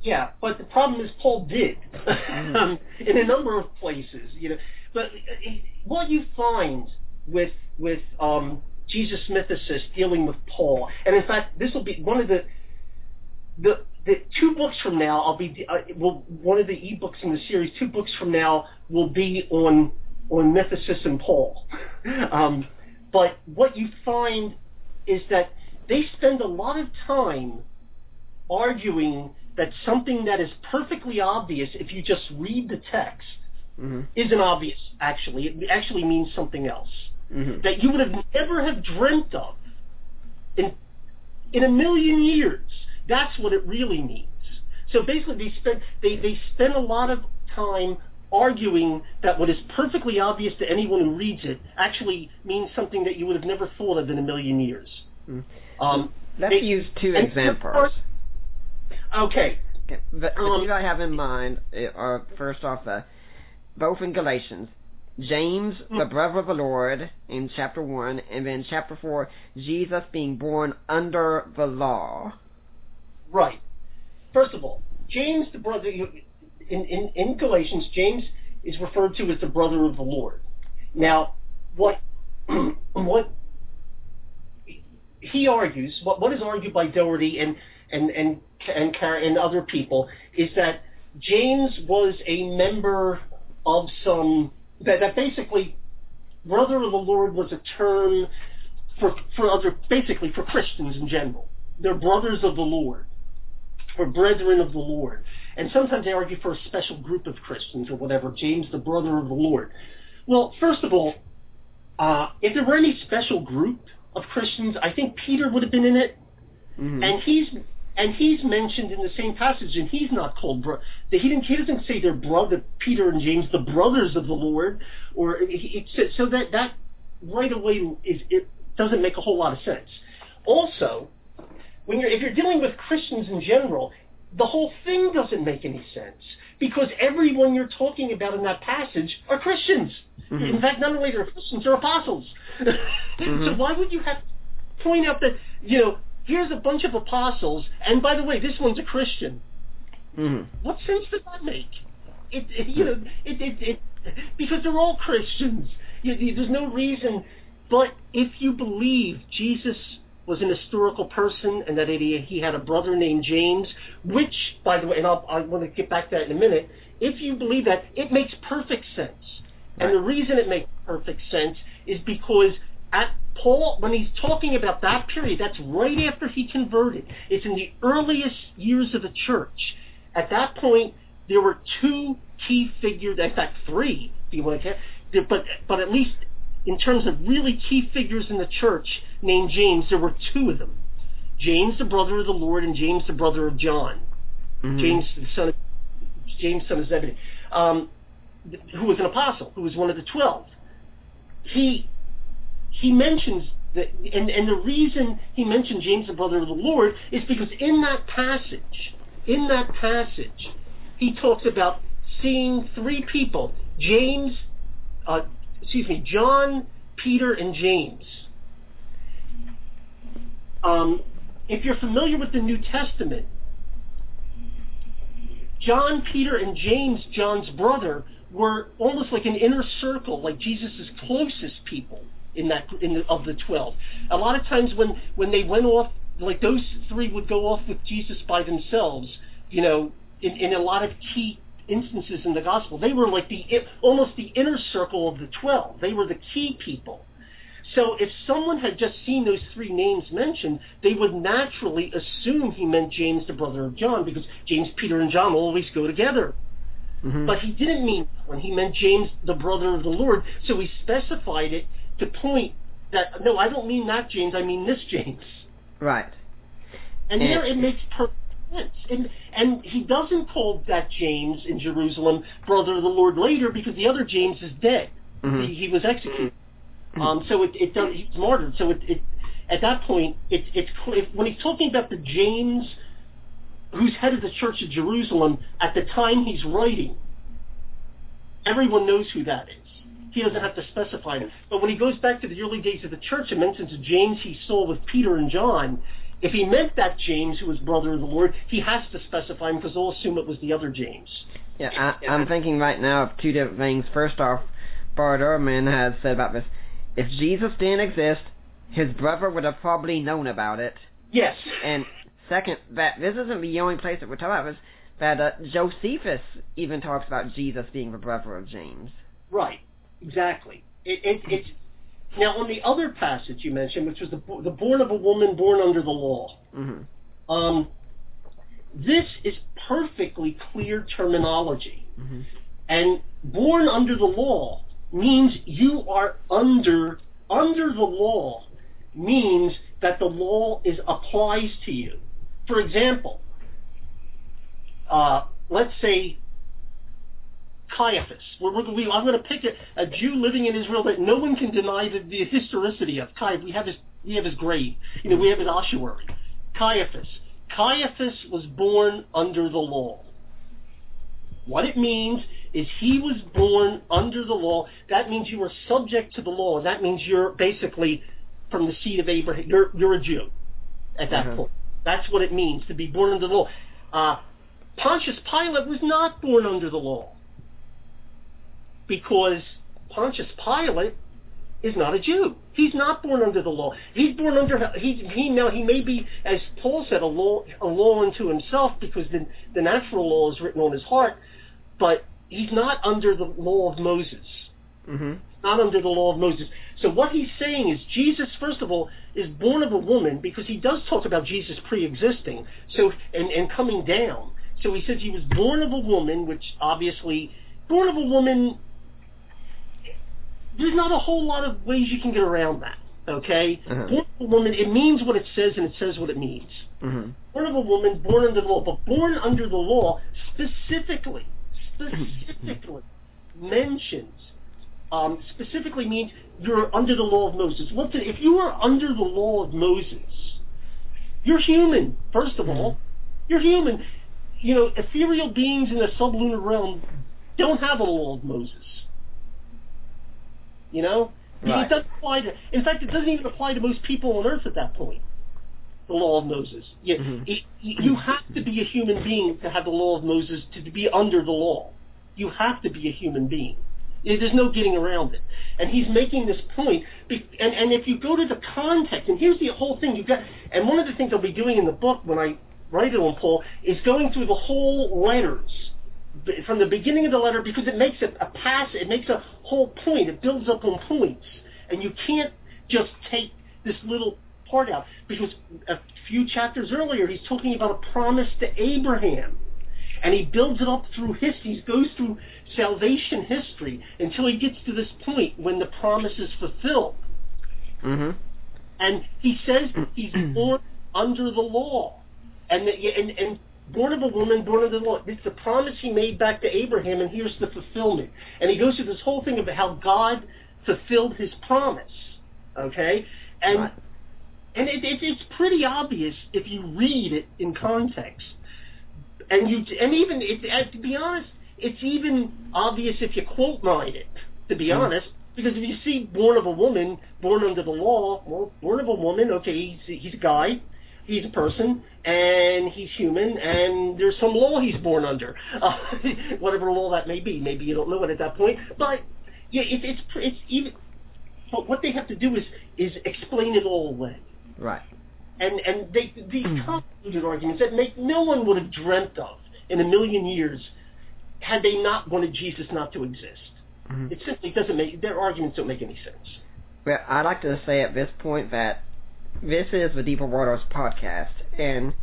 Yeah, but the problem is Paul did mm-hmm. um, (laughs) in a number of places. You know, but uh, what you find with with um, Jesus Mythicist dealing with Paul, and in fact, this will be one of the the the two books from now. I'll be uh, well, one of the ebooks in the series. Two books from now will be on on Mythicists and Paul. (laughs) Um, but what you find is that they spend a lot of time arguing that something that is perfectly obvious if you just read the text mm-hmm. isn't obvious actually. It actually means something else. Mm-hmm. That you would have never have dreamt of in in a million years. That's what it really means. So basically they spend they, they spend a lot of time arguing that what is perfectly obvious to anyone who reads it actually means something that you would have never thought of in a million years. Mm. Um, Let's they, use two examples. okay. The, um, two I have in mind are first off, uh, both in Galatians. James, mm. the brother of the Lord, in chapter 1, and then chapter 4, Jesus being born under the law. Right. First of all, James, the brother, in, in, in Galatians, James is referred to as the brother of the Lord. Now, what (clears throat) what he argues, what, what is argued by Doherty and and and and, and other people is that James was a member of some that, that basically brother of the Lord was a term for for other basically for Christians in general. They're brothers of the Lord or brethren of the Lord. And sometimes they argue for a special group of Christians or whatever, James the brother of the Lord. Well, first of all, uh, if there were any special group of Christians, I think Peter would have been in it. Mm-hmm. And he's and he's mentioned in the same passage, and he's not called bro. He didn't. He doesn't say they're brother Peter and James, the brothers of the Lord, or it, it, so that that right away is it doesn't make a whole lot of sense. Also, when you're if you're dealing with Christians in general, the whole thing doesn't make any sense because everyone you're talking about in that passage are Christians. Mm-hmm. In fact, not only are Christians, they're apostles. (laughs) mm-hmm. So why would you have to point out that you know here's a bunch of apostles, and by the way, this one's a Christian? Mm-hmm. What sense does that make? It, it you know it, it, it because they're all Christians. You, you, there's no reason. But if you believe Jesus was an historical person and that he, he had a brother named James, which, by the way, and I'll, I want to get back to that in a minute, if you believe that, it makes perfect sense. Right. And the reason it makes perfect sense is because at Paul, when he's talking about that period, that's right after he converted. It's in the earliest years of the church. At that point, there were two key figures, in fact, three, if you want to, but but at least in terms of really key figures in the church named James, there were two of them. James, the brother of the Lord, and James, the brother of John. Mm-hmm. James, the son of James, son of Zebedee. Um, who was an apostle, who was one of the twelve. He he mentions that, and, and the reason he mentioned James, the brother of the Lord, is because in that passage, in that passage, he talks about seeing three people: James, uh, excuse me, John, Peter, and James. Um, if you're familiar with the New Testament, John, Peter, and James, John's brother, were almost like an inner circle, like Jesus' closest people in that in the, of the twelve. A lot of times when when they went off, like those three would go off with Jesus by themselves. You know, in, in a lot of key instances in the gospel, they were like the almost the inner circle of the twelve. They were the key people. So if someone had just seen those three names mentioned, they would naturally assume he meant James, the brother of John, because James, Peter, and John always go together. Mm-hmm. But he didn't mean when he meant James, the brother of the Lord. So he specified it to point that no, I don't mean that James, I mean this James. Right. And, and here it makes perfect sense. And and he doesn't call that James in Jerusalem brother of the Lord later because the other James is dead. Mm-hmm. He, he, was executed. Um, so it, it does, he's martyred. So it, it at that point it, it's when he's talking about the James who's head of the Church of Jerusalem at the time he's writing. Everyone knows who that is he doesn't have to specify it. But when he goes back to the early days of the church and mentions James he saw with Peter and John, if he meant that James who was brother of the Lord, he has to specify him because they'll assume it was the other James. Yeah, I, I'm thinking right now of two different things. First off, Bart Ehrman has said about this. If Jesus didn't exist, his brother would have probably known about it. Yes. And second, that this isn't the only place that we're talking about this. That uh, Josephus even talks about Jesus being the brother of James. Right. Exactly. It, it, it's now on the other passage you mentioned, which was the the born of a woman born under the law. Mm-hmm. Um, this is perfectly clear terminology, mm-hmm. and born under the law means you are under under the law means that the law is applies to you. For example, uh, let's say Caiaphas. We're, we're, we, I'm going to pick a, a, Jew living in Israel that no one can deny the, the historicity of. Caiaphas, we have his we have his grave. You know, we have his ossuary. Caiaphas. Caiaphas was born under the law. What it means is he was born under the law. That means you are subject to the law. That means you're basically from the seed of Abraham. You're you're a Jew at that uh-huh. point. That's what it means to be born under the law. Uh, Pontius Pilate was not born under the law because Pontius Pilate is not a Jew. He's not born under the law. He's born under he he now he may be as Paul said a law a law unto himself because the the natural law is written on his heart, but he's not under the law of Moses. Mm-hmm. Not under the law of Moses. So what he's saying is Jesus, first of all, is born of a woman because he does talk about Jesus pre-existing. So and and coming down. So he says he was born of a woman, which obviously born of a woman there's not a whole lot of ways you can get around that. Okay, uh-huh. born of a woman, it means what it says and it says what it means. Mm-hmm. Born of a woman, born under the law, but born under the law specifically, specifically mentions, um, specifically means you're under the law of Moses. What if you are under the law of Moses? You're human, first of mm-hmm. all. You're human. You know, ethereal beings in the sublunar realm don't have a law of Moses. You know, right. it doesn't apply to. In fact, it doesn't even apply to most people on Earth at that point. The law of Moses. You, mm-hmm. it, you have to be a human being to have the law of Moses to be under the law. You have to be a human being. There's no getting around it. And he's making this point, and, and if you go to the context, and here's the whole thing, you've got, and one of the things I'll be doing in the book when I write it on Paul is going through the whole letters from the beginning of the letter because it makes a, a pass, it makes a whole point, it builds up on points, and you can't just take this little part out because a few chapters earlier he's talking about a promise to Abraham, and he builds it up through history, he goes through salvation history until he gets to this point when the promise is fulfilled. Mm-hmm. And he says he's (clears throat) born under the law, and, the, and and born of a woman, born of the Lord. It's the promise he made back to Abraham, and here's the fulfillment. And he goes through this whole thing about how God fulfilled his promise. Okay? And Right. and it, it, it's pretty obvious if you read it in context. And you and even it, uh, to be honest, it's even obvious if you quote mine it. To be honest, because if you see born of a woman, born under the law, well, born of a woman, okay, he's he's a guy, he's a person, and he's human, and there's some law he's born under, uh, (laughs) whatever law that may be. Maybe you don't know it at that point, but yeah, it, it's pr- it's even. But what they have to do is is explain it all away Right. and and they these convoluted arguments that make no one would have dreamt of in a million years had they not wanted Jesus not to exist. Mhm. It simply doesn't make their arguments don't make any sense. Well, I'd like to say at this point that this is the Deeper Waters podcast, and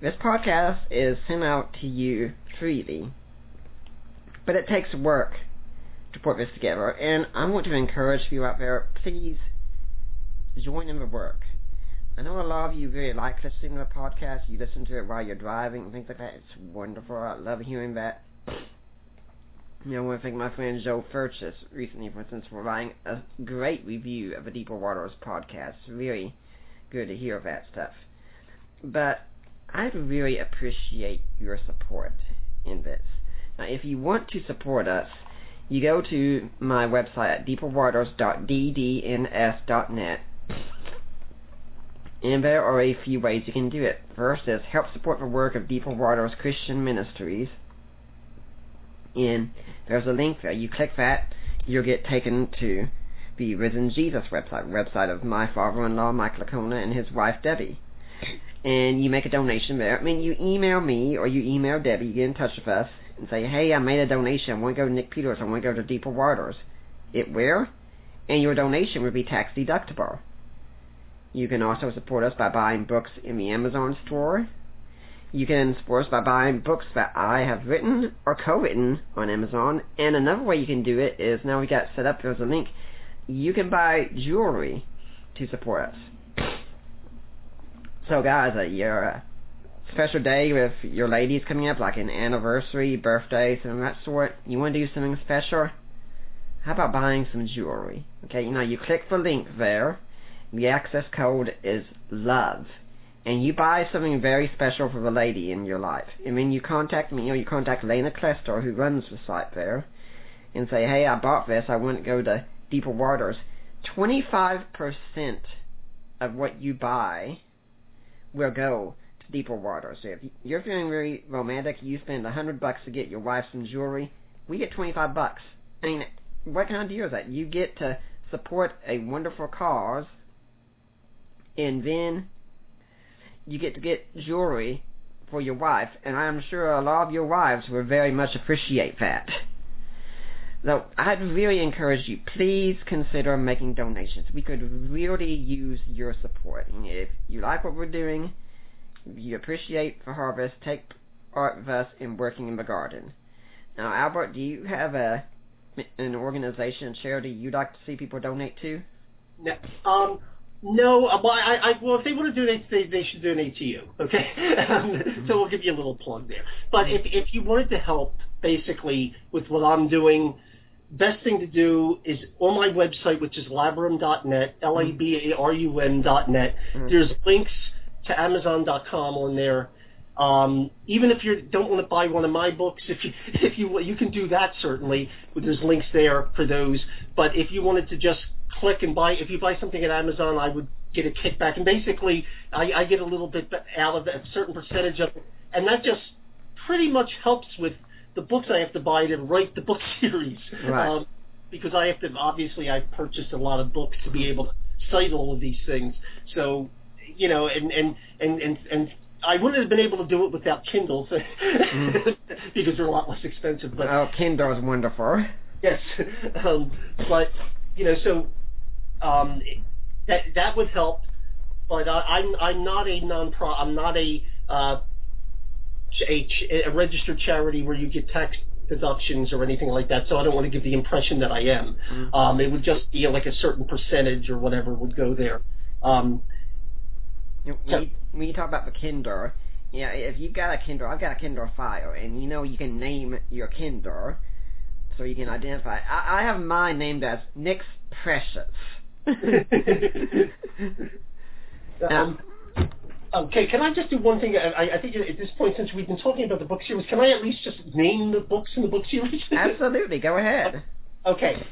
this podcast is sent out to you freely. But it takes work to put this together, and I want to encourage you out there, please join in the work. I know a lot of you really like listening to the podcast. You listen to it while you're driving and things like that. It's wonderful. I love hearing that. You know, I want to thank my friend Joe Furchess recently, for instance, for writing a great review of the Deeper Waters podcast. Really good to hear that stuff. But I'd really appreciate your support in this. Now, if you want to support us, you go to my website at deeperwaters.ddns.net. And there are a few ways you can do it. First is help support the work of Deeper Waters Christian Ministries. And there's a link there. You click that, you'll get taken to the Risen Jesus website, website of my father-in-law, Mike Licona, and his wife, Debbie. And you make a donation there. I mean, you email me or you email Debbie, you get in touch with us, and say, hey, I made a donation. I want to go to Nick Peters. I want to go to Deeper Waters. It where? And your donation would be tax deductible. You can also support us by buying books in the Amazon store. You can support us by buying books that I have written or co-written on Amazon. And another way you can do it is now we got set up. There's a link. You can buy jewelry to support us. So guys, uh, your uh, special day with your ladies coming up, like an anniversary, birthday, something of that sort. You want to do something special? How about buying some jewelry? Okay, you know, you click the link there. The access code is love. And you buy something very special for the lady in your life. And then you contact me or you contact Lena Klestor who runs the site there and say, hey, I bought this. I want to go to Deeper Waters. 25% of what you buy will go to Deeper Waters. So if you're feeling very romantic, you spend a hundred bucks to get your wife some jewelry, we get 25 bucks. I mean, what kind of deal is that? You get to support a wonderful cause and then you get to get jewelry for your wife, and I'm sure a lot of your wives will very much appreciate that. So I'd really encourage you, please consider making donations. We could really use your support. If you like what we're doing, you appreciate the harvest, take part with us in working in the garden. Now, Albert, do you have a an organization, charity you'd like to see people donate to? No, um, no. uh, Well, I, I, well, if they want to donate, they, they should donate to you. Okay, (laughs) so we'll give you a little plug there. But if if you wanted to help, basically with what I'm doing, best thing to do is on my website, which is labarum.net, L-A-B-A-R-U-M dot net. Mhm. There's links to Amazon.com on there. Um, even if you don't want to buy one of my books, if you (laughs) if you you can do that certainly. There's links there for those. But if you wanted to just click and buy, if you buy something at Amazon, I would get a kickback, and basically I, I get a little bit out of a certain percentage of it, and that just pretty much helps with the books I have to buy to write the book (laughs) series. Right. Um, because I have to obviously I've purchased a lot of books to be able to cite all of these things. So you know, and and and and, and I wouldn't have been able to do it without Kindles (laughs) because they're a lot less expensive. But Oh, Kindle is wonderful. yes, (laughs) um, but you know, so um, that that would help. But I, I'm I'm not a non pro. I'm not a uh, a, a registered charity where you get tax deductions or anything like that. So I don't want to give the impression that I am. Mm. Um, it would just be like a certain percentage or whatever would go there. Um, You know, when, you, when you talk about the Kindle, yeah, if you've got a Kindle, I've got a Kindle Fire, and you know you can name your Kindle, so you can identify. I, I have mine named as Nick's Precious. (laughs) um, okay, can I just do one thing? I, I think at this point, since we've been talking about the book series, can I at least just name the books in the book series? (laughs) Absolutely, go ahead. Okay,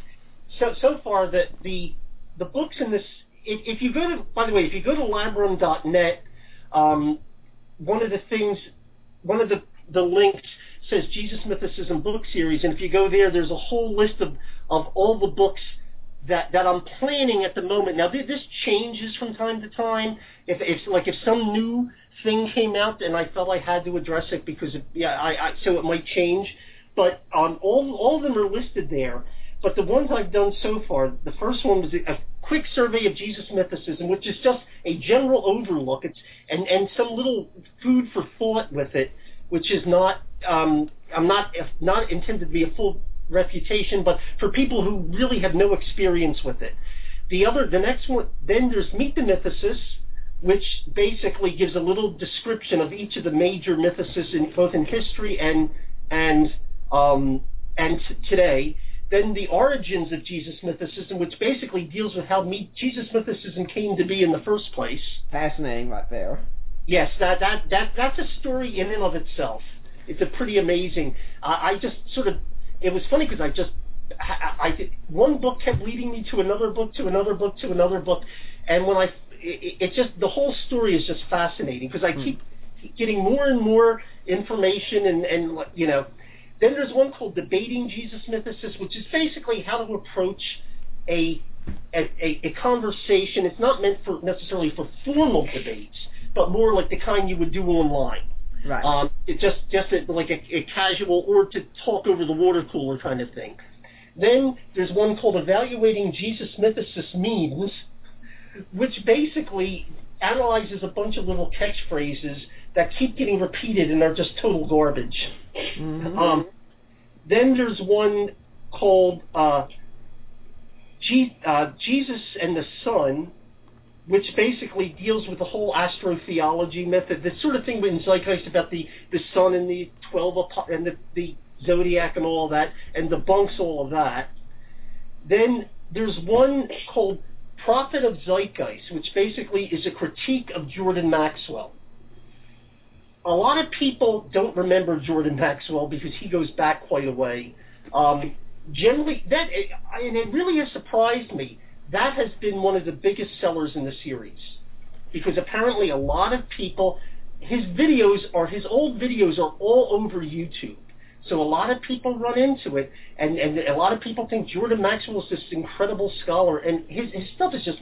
so so far the the the books in this. If, if you go to, by the way, if you go to labarum.net, um, one of the things, one of the the links says Jesus Mythicism book series, and if you go there, there's a whole list of of all the books that that I'm planning at the moment. Now this changes from time to time. If if like if some new thing came out and I felt I had to address it because of, yeah I, I so it might change. But um, all all of them are listed there. But the ones I've done so far, the first one was a, a quick survey of Jesus mythicism, which is just a general overlook. It's and and some little food for thought with it, which is not um, I'm not not intended to be a full refutation, but for people who really have no experience with it. The other, the next one, then there's Meet the Mythicists, which basically gives a little description of each of the major mythicists in both in history and and um, and t- today. Then the origins of Jesus mythicism, which basically deals with how me- Jesus mythicism came to be in the first place. Fascinating, right there. Yes, that that that that's a story in and of itself. It's a pretty amazing. I, I just sort of it was funny because I just I, I one book kept leading me to another book to another book to another book, and when I it, it just the whole story is just fascinating because I mm. keep getting more and more information and and you know. Then there's one called Debating Jesus Mythicists, which is basically how to approach a a, a, a conversation. It's not meant for necessarily for formal debates, but more like the kind you would do online. Right. Um, it just just a, like a, a casual or to talk over the water cooler kind of thing. Then there's one called Evaluating Jesus Mythicist Memes, which basically analyzes a bunch of little catchphrases that keep getting repeated and are just total garbage. Mm-hmm. Um, then there's one called uh, G- uh, Jesus and the Sun, which basically deals with the whole astrotheology method, the sort of thing in Zeitgeist about the, the sun and the twelve and the, the zodiac and all that, and debunks all of that. Then there's one called Prophet of Zeitgeist, which basically is a critique of Jordan Maxwell. A lot of people don't remember Jordan Maxwell because he goes back quite a way. Um, generally, that and it really has surprised me that has been one of the biggest sellers in the series because apparently a lot of people his videos or his old videos are all over YouTube. So a lot of people run into it, and, and a lot of people think Jordan Maxwell is this incredible scholar, and his, his stuff is just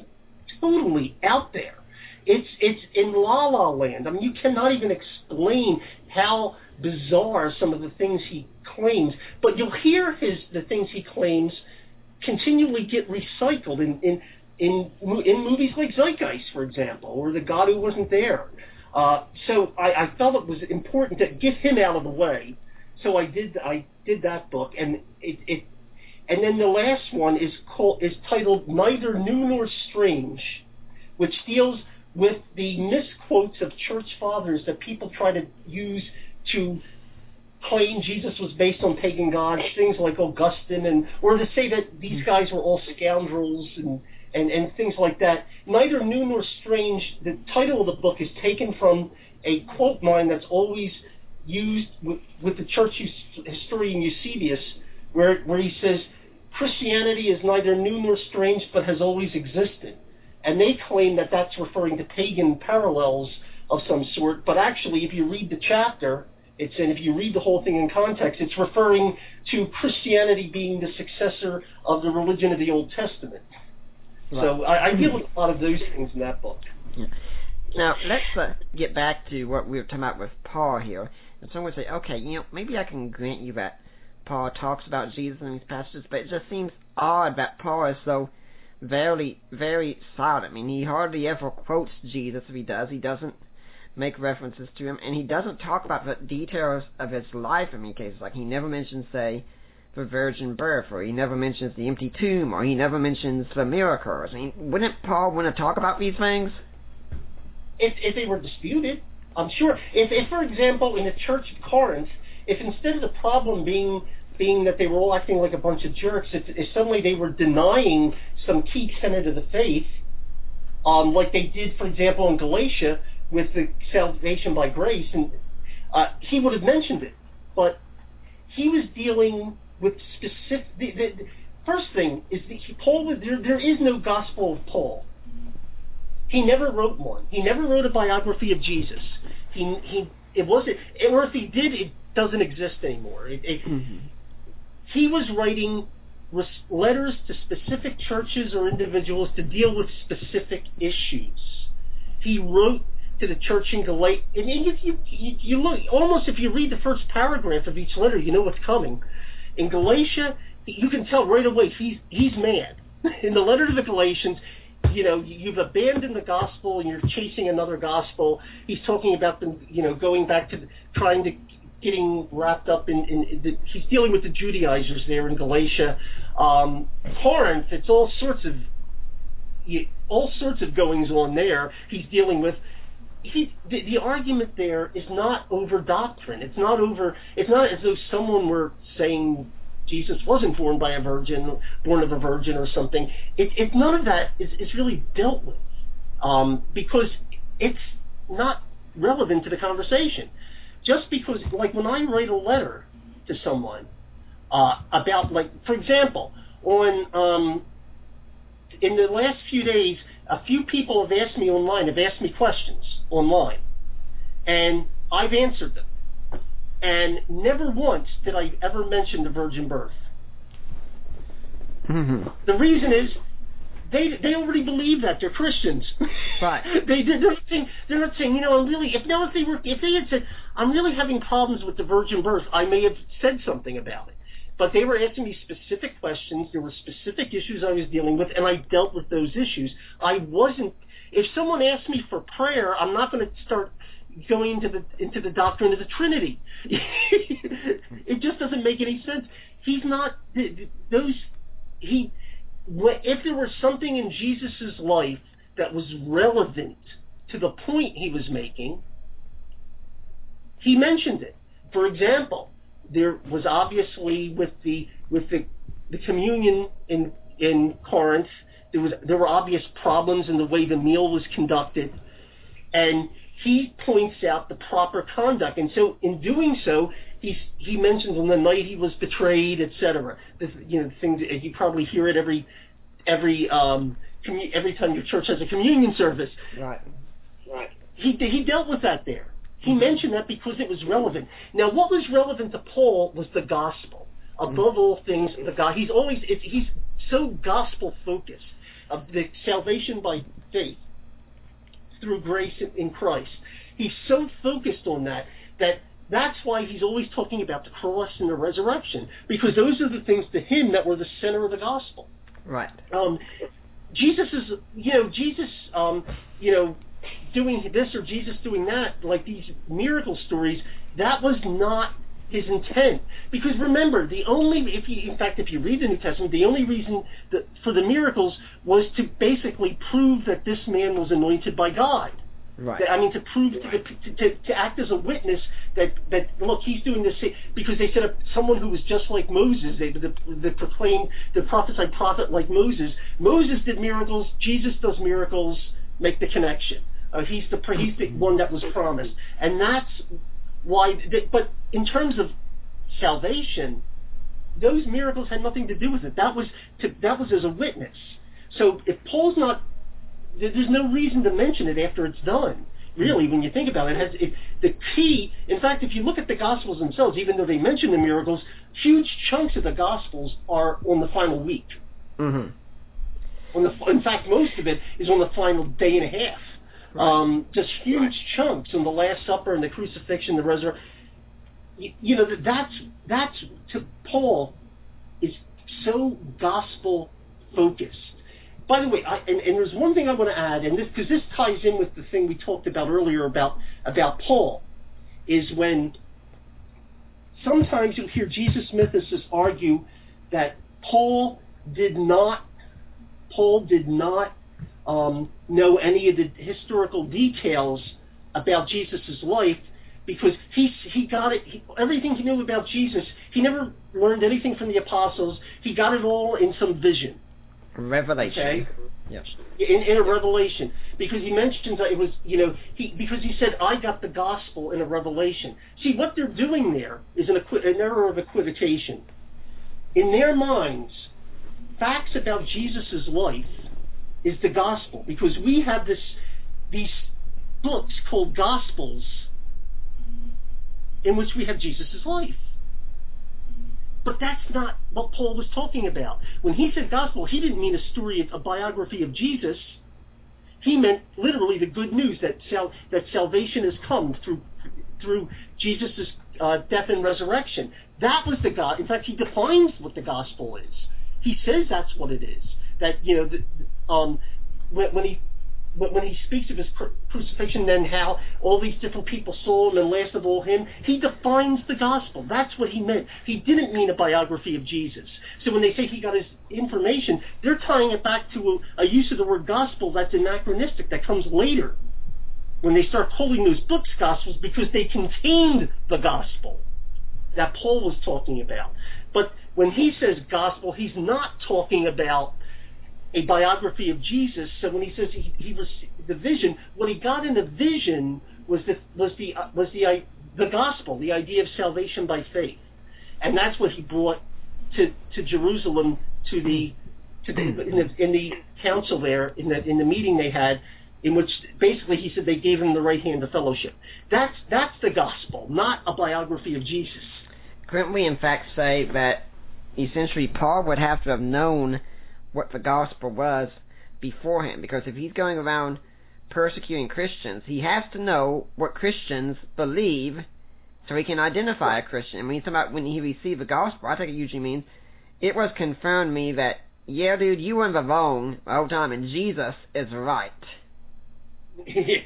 totally out there. It's it's in la la land. I mean, you cannot even explain how bizarre some of the things he claims, but you'll hear his the things he claims continually get recycled in in in, in movies like Zeitgeist, for example, or The God Who Wasn't There. Uh, so I, I felt it was important to get him out of the way. So I did I did that book, and it, it and then the last one is called is titled Neither New Nor Strange, which deals with the misquotes of church fathers that people try to use to claim Jesus was based on pagan gods, things like Augustine, and or to say that these hmm. guys were all scoundrels and and, and things like that. Neither new nor strange. The title of the book is taken from a quote mine that's always used with, with the church historian Eusebius, where where he says Christianity is neither new nor strange, but has always existed. And they claim that that's referring to pagan parallels of some sort. But actually, if you read the chapter, it's and if you read the whole thing in context, it's referring to Christianity being the successor of the religion of the Old Testament. Right. So I, I, deal with a lot of those things in that book. Yeah. Now let's uh, get back to what we were talking about with Paul here. And someone would say, okay, you know, maybe I can grant you that Paul talks about Jesus in these passages, but it just seems odd that Paul is so very, very silent. I mean, he hardly ever quotes Jesus. If he does, he doesn't make references to him, and he doesn't talk about the details of his life in many cases. Like he never mentions, say, the virgin birth, or he never mentions the empty tomb, or he never mentions the miracles. I mean, wouldn't Paul want to talk about these things? If if they were disputed, I'm sure if, if, for example, in the Church of Corinth, if instead of the problem being being that they were all acting like a bunch of jerks, if, if suddenly they were denying some key tenet of the faith, um, like they did, for example, in Galatia with the salvation by grace, and uh, he would have mentioned it, but he was dealing with specific. The, the, the first thing is that he, Paul. There, there is no gospel of Paul. He never wrote one. He never wrote a biography of Jesus. He he. It wasn't, or if he did, it doesn't exist anymore. It, it, mm-hmm. He was writing letters to specific churches or individuals to deal with specific issues. He wrote to the church in Galatia, and if you, you, you look almost if you read the first paragraph of each letter, you know what's coming. In Galatia, you can tell right away he's he's mad. (laughs) In the letter to the Galatians, you know you've abandoned the gospel and you're chasing another gospel. He's talking about them, you know, going back to trying to getting wrapped up in, in, the, he's dealing with the Judaizers there in Galatia. Um, Corinth, it's all sorts of all sorts of goings on there. He's dealing with. He, the, the argument there is not over doctrine. It's not over. It's not as though someone were saying Jesus wasn't born by a virgin, born of a virgin or something. It, it none of that is, is really dealt with um, because it's not relevant to the conversation just because, like when I write a letter to someone uh, about, like, for example, on um, in the last few days, a few people have asked me online, have asked me questions online, and I've answered them. And never once did I ever mention the virgin birth. Mm-hmm. The reason is they they already believe that they're Christians. Right. (laughs) they they're not saying they're not saying you know I'm really if now if they were if they had said I'm really having problems with the virgin birth I may have said something about it. But they were asking me specific questions. There were specific issues I was dealing with, and I dealt with those issues. I wasn't. If someone asked me for prayer, I'm not going to start going into the into the doctrine of the Trinity. (laughs) it just doesn't make any sense. He's not those. He if there was something in Jesus' life that was relevant to the point he was making, he mentioned it. For example, there was obviously with the with the, the communion in in Corinth, there was there were obvious problems in the way the meal was conducted, and he points out the proper conduct. And so, in doing so, he he mentions on the night he was betrayed, etc. You know, things you probably hear it every every um, commu- every time your church has a communion service. Right. Right. He he dealt with that there. He mentioned that because it was relevant. Now, what was relevant to Paul was the gospel. Above all things, the God. He's always it's, he's so gospel focused of the salvation by faith through grace in, in Christ. He's so focused on that that that's why he's always talking about the cross and the resurrection, because those are the things to him that were the center of the gospel. Right. Um, Jesus is, you know, Jesus, um, you know, doing this or Jesus doing that, like these miracle stories, that was not his intent. Because remember, the only, if you, in fact, if you read the New Testament, the only reason that, for the miracles was to basically prove that this man was anointed by God. Right. I mean, to prove right. to, to, to act as a witness that that look, he's doing this because they said someone who was just like Moses. They the, the proclaimed the prophesied prophet like Moses. Moses did miracles. Jesus does miracles. Make the connection. Uh, he's the he's the one that was promised, and that's why. They, but in terms of salvation, those miracles had nothing to do with it. That was to, that was as a witness. So if Paul's not there's no reason to mention it after it's done. Really, when you think about it, it has it, the key. In fact, if you look at the Gospels themselves, even though they mention the miracles, huge chunks of the Gospels are on the final week. Mm-hmm. On the, in fact, most of it is on the final day and a half. Right. Um, just huge right. chunks on the Last Supper and the crucifixion, the resurrection. You, you know, that's that's to Paul is so gospel focused by the way, I, and, and, there's one thing I want to add, and this because this ties in with the thing we talked about earlier about about Paul, is when sometimes you'll hear Jesus mythicists argue that Paul did not Paul did not um, know any of the historical details about Jesus' life because he he got it he, everything he knew about Jesus. He never learned anything from the apostles. He got it all in some vision. Revelation. Okay. Yes. In, in a revelation, because he mentions that it was, you know, he because he said, "I got the gospel in a revelation." See, what they're doing there is an, equi- an error of equivocation. In their minds, facts about Jesus' life is the gospel, because we have this these books called gospels in which we have Jesus' life. But that's not what Paul was talking about. When he said gospel, he didn't mean a story, a biography of Jesus. He meant literally the good news that sal- that salvation has come through through Jesus' uh, death and resurrection. That was the God. In fact, he defines what the gospel is. He says that's what it is. That you know, the, um, when, when he when he speaks of his crucifixion and how all these different people saw him and last of all him, he defines the gospel. That's what he meant. He didn't mean a biography of Jesus. So when they say he got his information, they're tying it back to a, a use of the word gospel that's anachronistic, that comes later. When they start calling those books gospels because they contained the gospel that Paul was talking about. But when he says gospel, he's not talking about a biography of Jesus. So when he says he, he received the vision, what he got in the vision was the was the uh, was the uh, the gospel, the idea of salvation by faith, and that's what he brought to to Jerusalem to the to the in the, in the council there in the in the meeting they had. In which basically he said they gave him the right hand of fellowship. That's that's the gospel, not a biography of Jesus. Couldn't we in fact say that essentially Paul would have to have known what the gospel was beforehand. Because if he's going around persecuting Christians, he has to know what Christians believe so he can identify a Christian. And when he's talking about when he received the gospel, I think it usually means it was confirmed to me that, yeah, dude, you were in the wrong the whole time, and Jesus is right. (laughs) he,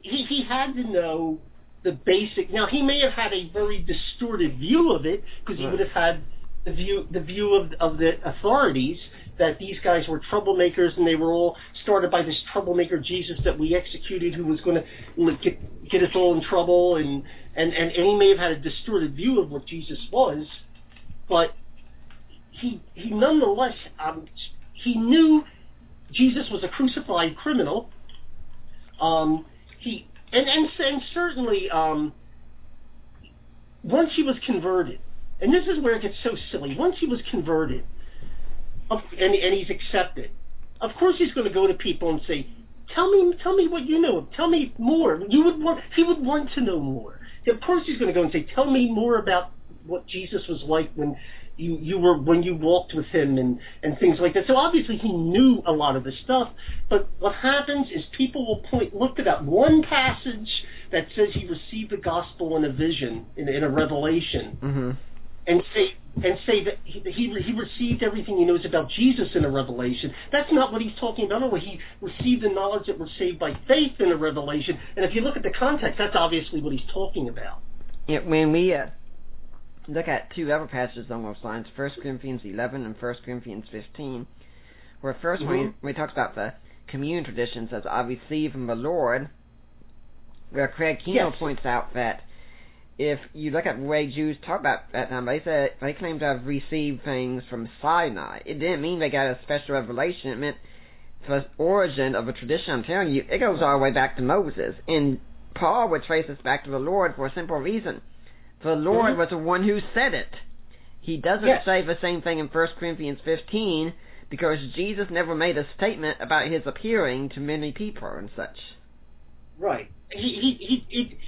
he had to know the basic. Now, he may have had a very distorted view of it because he right. would have had the view the view of of the authorities that these guys were troublemakers and they were all started by this troublemaker Jesus that we executed who was going to get, get us all in trouble and, and, and, and he may have had a distorted view of what Jesus was, but he, he nonetheless, um, he knew Jesus was a crucified criminal. Um, he, and, and, and certainly, um, once he was converted, and this is where it gets so silly, once he was converted, and, and he's accepted. Of course, he's going to go to people and say, "Tell me, tell me what you know. Tell me more." You would want, he would want to know more. Of course, he's going to go and say, "Tell me more about what Jesus was like when you you were when you walked with him and and things like that." So obviously, he knew a lot of the stuff. But what happens is people will point look at that one passage that says he received the gospel in a vision in, in a revelation. Mm-hmm and say and say that he, he he received everything he knows about Jesus in a revelation. That's not what he's talking about. No, he received the knowledge that we're saved by faith in a revelation. And if you look at the context, that's obviously what he's talking about. Yeah, when we uh, look at two other passages on those lines, 1 Corinthians 11 and 1 Corinthians 15, where 1st mm-hmm. when, he, talks about the communion tradition, says, I receive from the Lord, where Craig Keener yes. points out that if you look at the way Jews talk about that time, they said they claim to have received things from Sinai. It didn't mean they got a special revelation. It meant the origin of a tradition. I'm telling you, it goes all the way back to Moses. And Paul would trace this back to the Lord for a simple reason. The Lord mm-hmm. was the one who said it. He doesn't yes. say the same thing in 1 Corinthians 15 because Jesus never made a statement about his appearing to many people and such. Right. He he he, he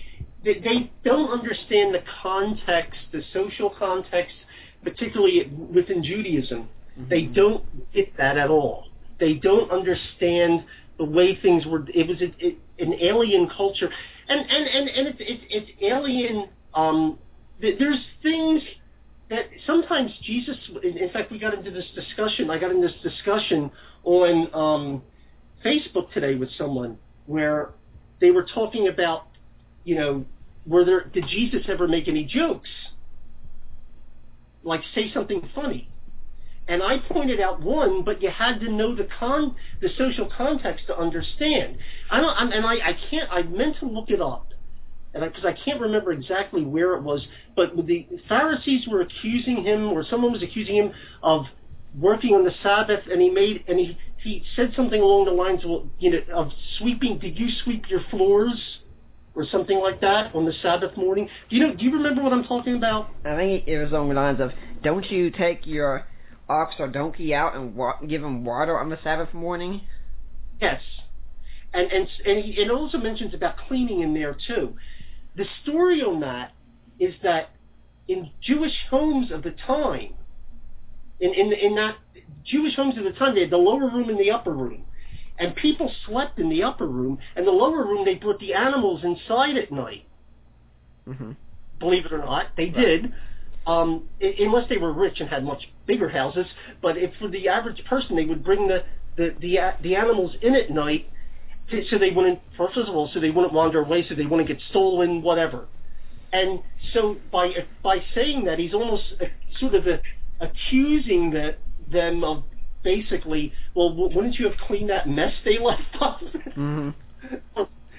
they, they don't understand the context, the social context, particularly within Judaism. Mm-hmm. They don't get that at all. They don't understand the way things were. It was a, it, an alien culture, and and and and it's it's, it's alien. Um, there's things that sometimes Jesus. In fact, we got into this discussion. I got in this discussion on um, Facebook today with someone where they were talking about, you know, were there did Jesus ever make any jokes? Like say something funny. and I pointed out one, but you had to know the con the social context to understand. I don't, I'm, and I, I can't. I meant to look it up, and because I, I can't remember exactly where it was, but the Pharisees were accusing him, or someone was accusing him of working on the Sabbath, and he made and he he said something along the lines of you know of sweeping. Did you sweep your floors? Or something like that on the Sabbath morning. Do you know? Do you remember what I'm talking about? I think it was along the lines of, "Don't you take your ox or donkey out and wa- give them water on the Sabbath morning?" Yes, and and and he, it also mentions about cleaning in there too. The story on that is that in Jewish homes of the time, in in in that Jewish homes of the time, they had the lower room and the upper room, and people slept in the upper room, and the lower room they brought the animals inside at night. Mm-hmm. Believe it or not, they did. Um, i- unless they were rich and had much bigger houses, but if for the average person, they would bring the the the, a- the animals in at night, to, so they wouldn't first of all, so they wouldn't wander away, so they wouldn't get stolen, whatever. And so by by saying that, he's almost uh, sort of uh, accusing the, them of basically, well, w- wouldn't you have cleaned that mess they (laughs) left up? Mm-hmm.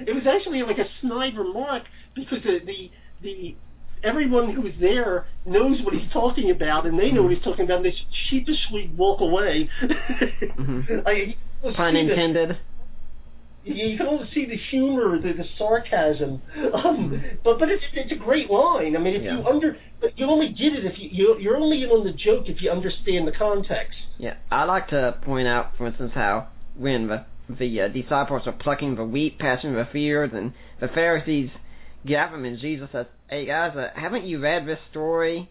it was actually like a snide remark because the the, the everyone who was there knows what he's talking about, and they know what he's talking about. And they sheepishly walk away. Mhm. (laughs) I, you can Pun see the- intended. You can almost see the humor, the, the sarcasm. Um, but but it's it's a great line. I mean, if you Mm-hmm. Under, but you only get it if you, you you're only in on the joke if you understand the context. Yeah, I like to point out, for instance, how when the the uh, disciples are plucking the wheat, passing the fields, and the Pharisees get at them, and Jesus says, "Hey guys, uh, haven't you read this story?"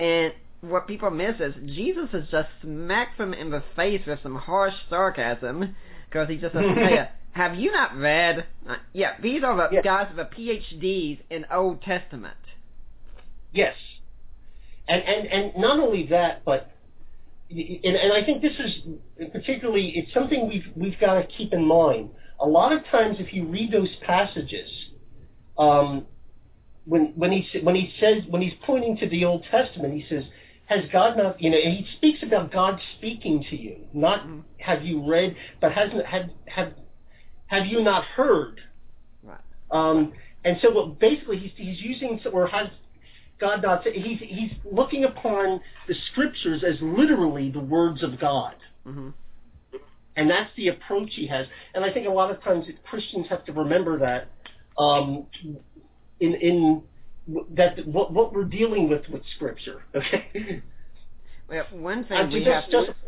And what people miss is Jesus has just smacked them in the face with some harsh sarcasm, because he just says, "Hey, uh, have you not read?" Uh, yeah, these are the Yeah. guys with the PhDs in Old Testament. Yes, and and and not only that, but and, and I think this is particularly it's something we've we've got to keep in mind. A lot of times, if you read those passages, um, when when he when he says when he's pointing to the Old Testament, he says, "Has God not?" You know, and he speaks about God speaking to you, not Mhm. have you read, but hasn't have have have you not heard? Right. Um, and so what basically he's, he's using or has God not he's he's looking upon the scriptures as literally the words of God. hmm And that's the approach he has. And I think a lot of times Christians have to remember that um, in in that what what we're dealing with with scripture. Okay. Well, one thing Uh, we just- have just-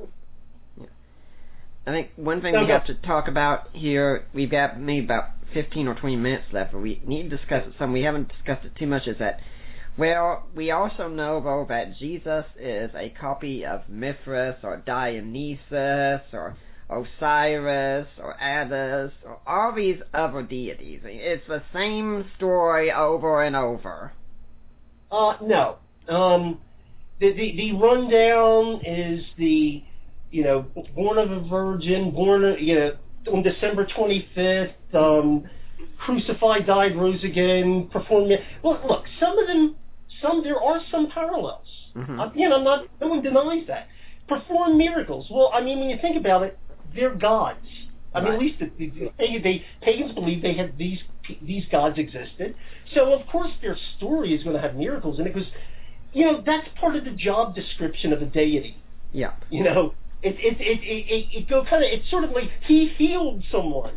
I think one thing No, we have to talk about here, we've got maybe about 15 or 20 minutes left, but we need to discuss it some. We haven't discussed it too much, is that, well, we also know, though, that Jesus is a copy of Mithras or Dionysus or Osiris or Attis or all these other deities. It's the same story over and over. Uh, no. Um, the, the the rundown is the, you know, born of a virgin, born, you know, on December 25th, um, crucified, died, rose again, performed. Look, look, some of them, some there are some parallels. Mhm. Uh, you know, I'm not. No one denies that. Perform miracles. Well, I mean, when you think about it, they're gods. I mean, Right. at least the, the, they, they pagans believe they had these these gods existed. So of course their story is going to have miracles in it because you know that's part of the job description of a deity. Yeah. You know, it it it it, it, it go kind of it's sort of like he healed someone.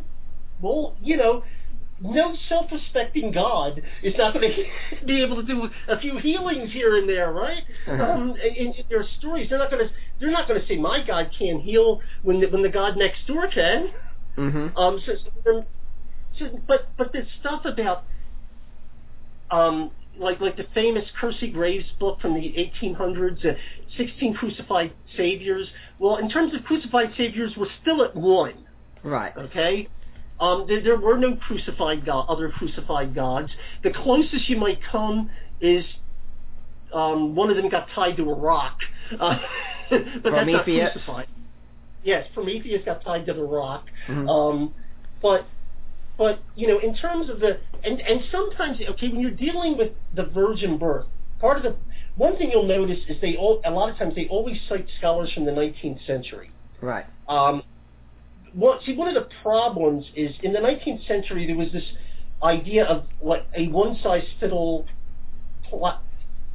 Well, you know. No self-respecting God is not going (laughs) to be able to do a few healings here and there, right? Uh-huh. Um, in, in their stories, they're not going to they're not going to say my God can't heal when the, when the God next door can. hmm Um, so, so, but but the stuff about um, like like the famous Kersey Graves book from the 1800s, uh, 16 crucified saviors. Well, in terms of crucified saviors, we're still at one. Right. Okay. Um, there, there were no crucified god, other crucified gods. The closest you might come is um, one of them got tied to a rock, uh, (laughs) but that's not Prometheus? crucified. Yes, Prometheus got tied to the rock. Mhm. Um, but but you know, in terms of the and and sometimes okay, when you're dealing with the virgin birth, part of the one thing you'll notice is they all a lot of times they always cite scholars from the 19th century. Right. Um, one, see, one of the problems is in the 19th century there was this idea of like a one-size-fits-all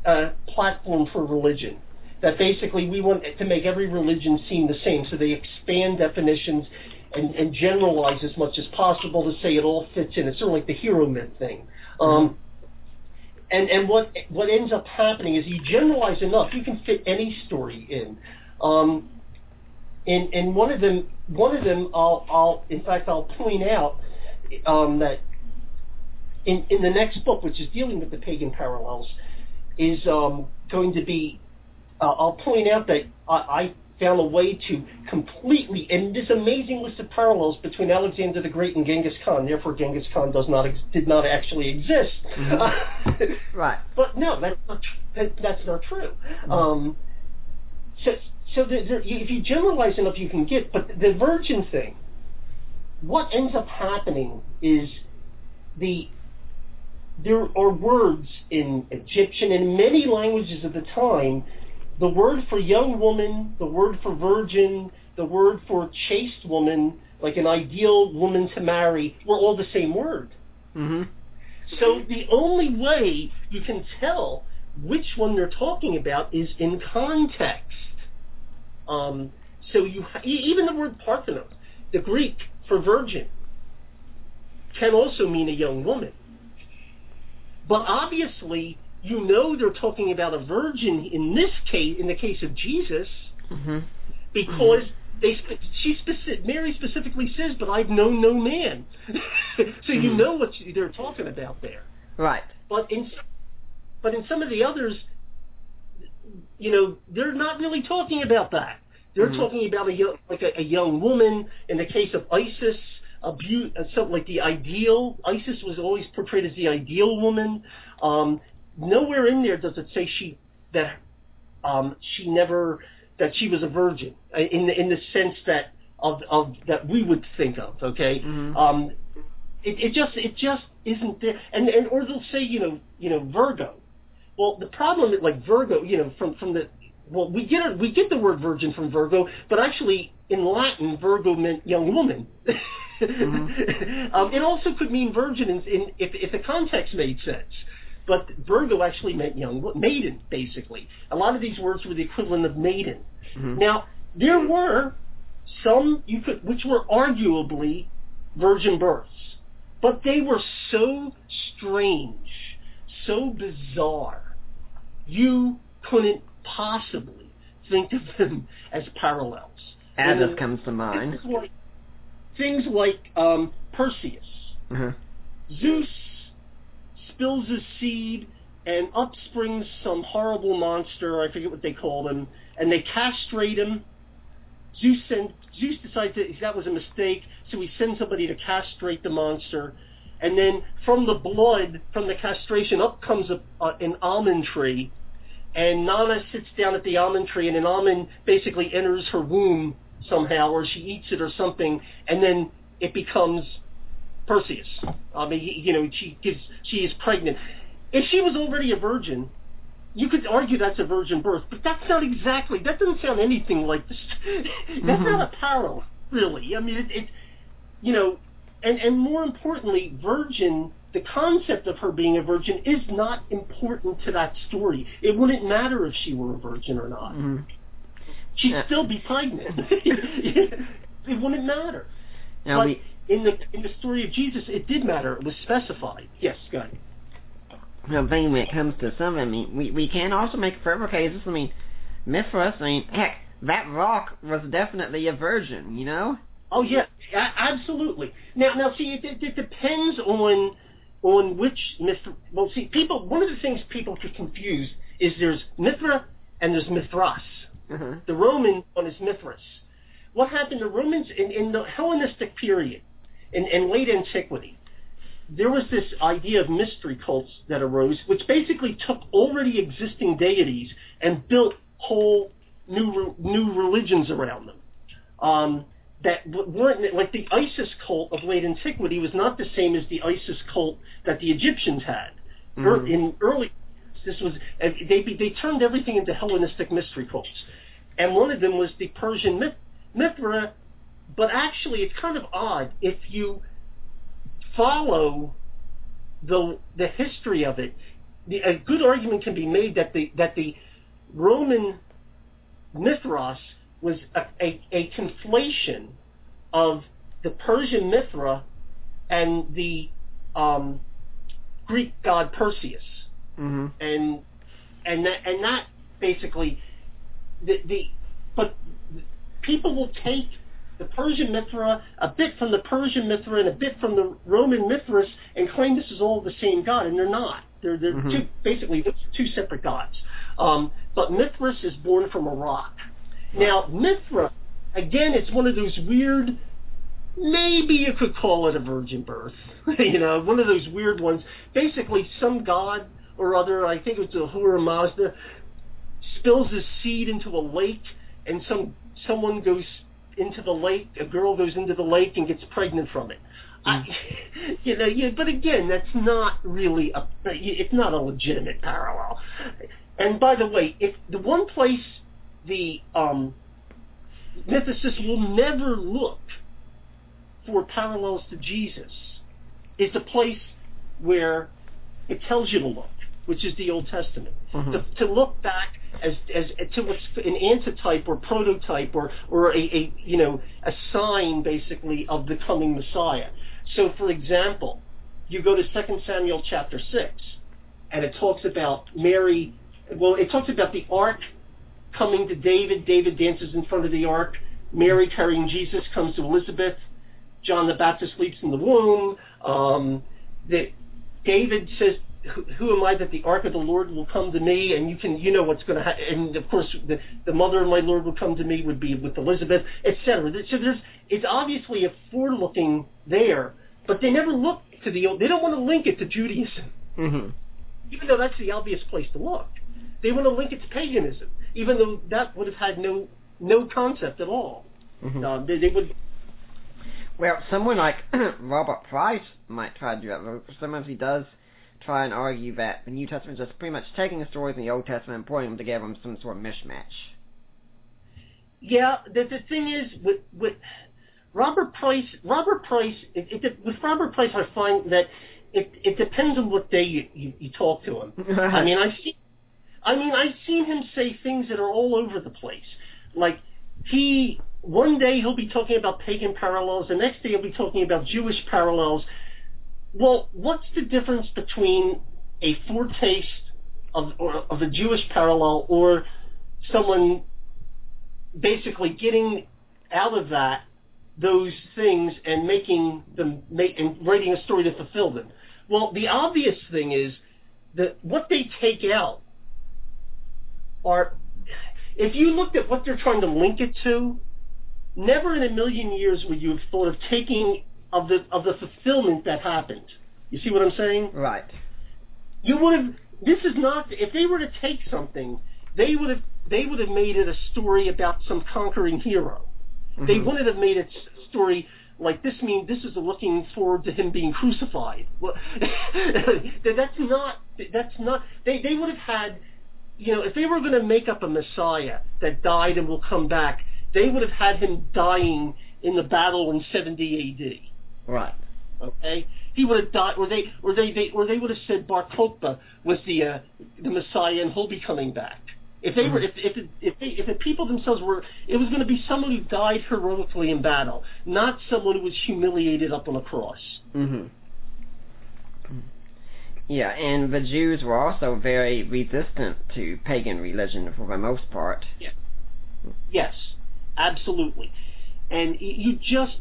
uh, platform for religion. That basically we want to make every religion seem the same, so they expand definitions and, and generalize as much as possible to say it all fits in. It's sort of like the hero myth thing. Um, and and what what ends up happening is you generalize enough, you can fit any story in. Um, and and one of them one of them I'll I'll in fact I'll point out um, that in in the next book, which is dealing with the pagan parallels, is um, going to be. Uh, I'll point out that I, I found a way to completely and this amazing list of parallels between Alexander the Great and Genghis Khan. Therefore, Genghis Khan does not ex- did not actually exist. Mm-hmm. (laughs) right. But no, that's not tr- that, that's not true. Mm-hmm. Um, so so the, the, if you generalize enough, you can get. But the virgin thing, what ends up happening is the there are words in Egyptian and many languages of the time. The word for young woman, the word for virgin, the word for chaste woman, like an ideal woman to marry, were all the same word. Mm-hmm. So the only way you can tell which one they're talking about is in context. Um, so you even the word Parthenos, the Greek for virgin, can also mean a young woman. But obviously, you know they're talking about a virgin in this case, in the case of Jesus, mm-hmm. because they she specific, Mary specifically says, "But I've known no man." (laughs) so mm-hmm. you know what they're talking about there. Right. But in but in some of the others, you know, they're not really talking about that. They're mm-hmm. talking about a young, like a, a, young woman. In the case of Isis, a be- uh, something like the ideal. Isis was always portrayed as the ideal woman. Um, nowhere in there does it say she that um, she never that she was a virgin uh, in the, in the sense that of of that we would think of. Okay. Mm-hmm. Um, it, it just it just isn't there. And and or they'll say you know you know Virgo. Well, the problem is like Virgo, you know, from from the well, we get it, we get the word virgin from Virgo, but actually in Latin, Virgo meant young woman. mm-hmm. (laughs) um, it also could mean virgin in, in if, if the context made sense. But Virgo actually meant young maiden, basically. A lot of these words were the equivalent of maiden. Mm-hmm. Now there were some you could, which were arguably virgin births, but they were so strange, so bizarre, you couldn't possibly think of them (laughs) as parallels. As comes to mind. Things like, things like um, Perseus. Uh-huh. Zeus spills his seed and up springs some horrible monster, I forget what they called him, and they castrate him. Zeus send, Zeus decides that that was a mistake, so he sends somebody to castrate the monster. And then from the blood, from the castration, up comes a, uh, an almond tree and Nana sits down at the almond tree, and an almond basically enters her womb somehow, or she eats it or something, and then it becomes Perseus. I mean, you know, she gives, she is pregnant. If she was already a virgin, you could argue that's a virgin birth, but that's not exactly. That doesn't sound anything like this. (laughs) that's mm-hmm. not a parallel, really. I mean, it, it, you know, and and more importantly, virgin the concept of her being a virgin is not important to that story. It wouldn't matter if she were a virgin or not. Mm-hmm. She'd Yeah. still be pregnant. (laughs) (laughs) it wouldn't matter. Now but we in the in the story of Jesus, it did matter. It was specified. Yes, go ahead. the thing when it comes to some, I mean, we we can also make further cases. I mean, Mithras. I mean, heck, that rock was definitely a virgin. You know. Oh yeah, absolutely. Now now see, it, it, it depends on on which Mithra. Well, see, people. One of the things people get confused is there's Mithra and there's Mithras. Uh-huh. The Roman one is Mithras. What happened? The Romans in, in the Hellenistic period, in, in late antiquity, there was this idea of mystery cults that arose, which basically took already existing deities and built whole new new religions around them. Um, that weren't like the Isis cult of late antiquity was not the same as the Isis cult that the Egyptians had. Mhm. Er- In early This was they they turned everything into Hellenistic mystery cults, and one of them was the Persian myth, Mithra. But actually, it's kind of odd if you follow the the history of it. The, a good argument can be made that the that the Roman Mithras was a, a, a conflation of the Persian Mithra and the um, Greek god Perseus, mm-hmm. and and that, and that basically the the but people will take the Persian Mithra, a bit from the Persian Mithra, and a bit from the Roman Mithras, and claim this is all the same god, and they're not. They're, they're mm-hmm. two, basically two separate gods. Um, but Mithras is born from a rock. Now, Mithra, again, it's one of those weird maybe you could call it a virgin birth. (laughs) you know, one of those weird ones. Basically, some god or other, I think it was Ahura Mazda, spills his seed into a lake, and some someone goes into the lake. A girl goes into the lake and gets pregnant from it. I, mm. (laughs) you know, yeah, but again, that's not really a. It's not a legitimate parallel. And by the way, if the one place the um, mythicists will never look for parallels to Jesus is the place where it tells you to look, which is the Old Testament. Mm-hmm. To, to, look back as, as to what's an antitype or prototype or, or a, a, you know, a sign basically of the coming Messiah. So for example, you go to 2 Samuel chapter 6 and it talks about Mary, well, it talks about the ark coming to David. David dances in front of the ark. Mary carrying Jesus comes to Elizabeth. John the Baptist sleeps in the womb. Um, that David says, "Who am I that the ark of the Lord will come to me?" And you can, you know what's going to happen. And of course, the, the mother of my Lord will come to me would be with Elizabeth, etc. So there's, it's obviously a forelooking there, but they never look to the. They don't want to link it to Judaism, mm-hmm. even though that's the obvious place to look. They want to link it to paganism, even though that would have had no no concept at all. Mm-hmm. Uh, they, they would well, someone like (clears throat) Robert Price might try to do that. Sometimes he does try and argue that the New Testament is just pretty much taking the stories in the Old Testament and putting them together in some sort of mishmash. Yeah, the, the thing is with with Robert Price, Robert Price, it, it, with Robert Price, I find that it it depends on what day you, you, you talk to him. (laughs) I mean, I see, I mean, I've seen him say things that are all over the place. Like he one day he'll be talking about pagan parallels, the next day he'll be talking about Jewish parallels. Well, what's the difference between a foretaste of, of a Jewish parallel or someone basically getting out of that those things and making them make and writing a story to fulfill them? Well, the obvious thing is that what they take out are if you looked at what they're trying to link it to, never in a million years would you have thought of taking of the of the fulfillment that happened. You see what I'm saying? Right. You would have. This is not. If they were to take something, they would have. They would have made it a story about some conquering hero. Mm-hmm. They wouldn't have made it a story like this. Mean this is looking forward to him being crucified. Well, (laughs) that's not. That's not. They they would have had. You know, if they were going to make up a Messiah that died and will come back, they would have had him dying in the battle in 70 A.D. Right. Okay. He would have died, or they, or they, they or they would have said Bar Kokhba was the uh, the Messiah and he'll be coming back. If they mm-hmm. were, if if if, they, if the people themselves were, it was going to be someone who died heroically in battle, not someone who was humiliated up on a cross. Mm-hmm. Yeah, and the Jews were also very resistant to pagan religion for the most part. Yeah. Yes. Absolutely. And you just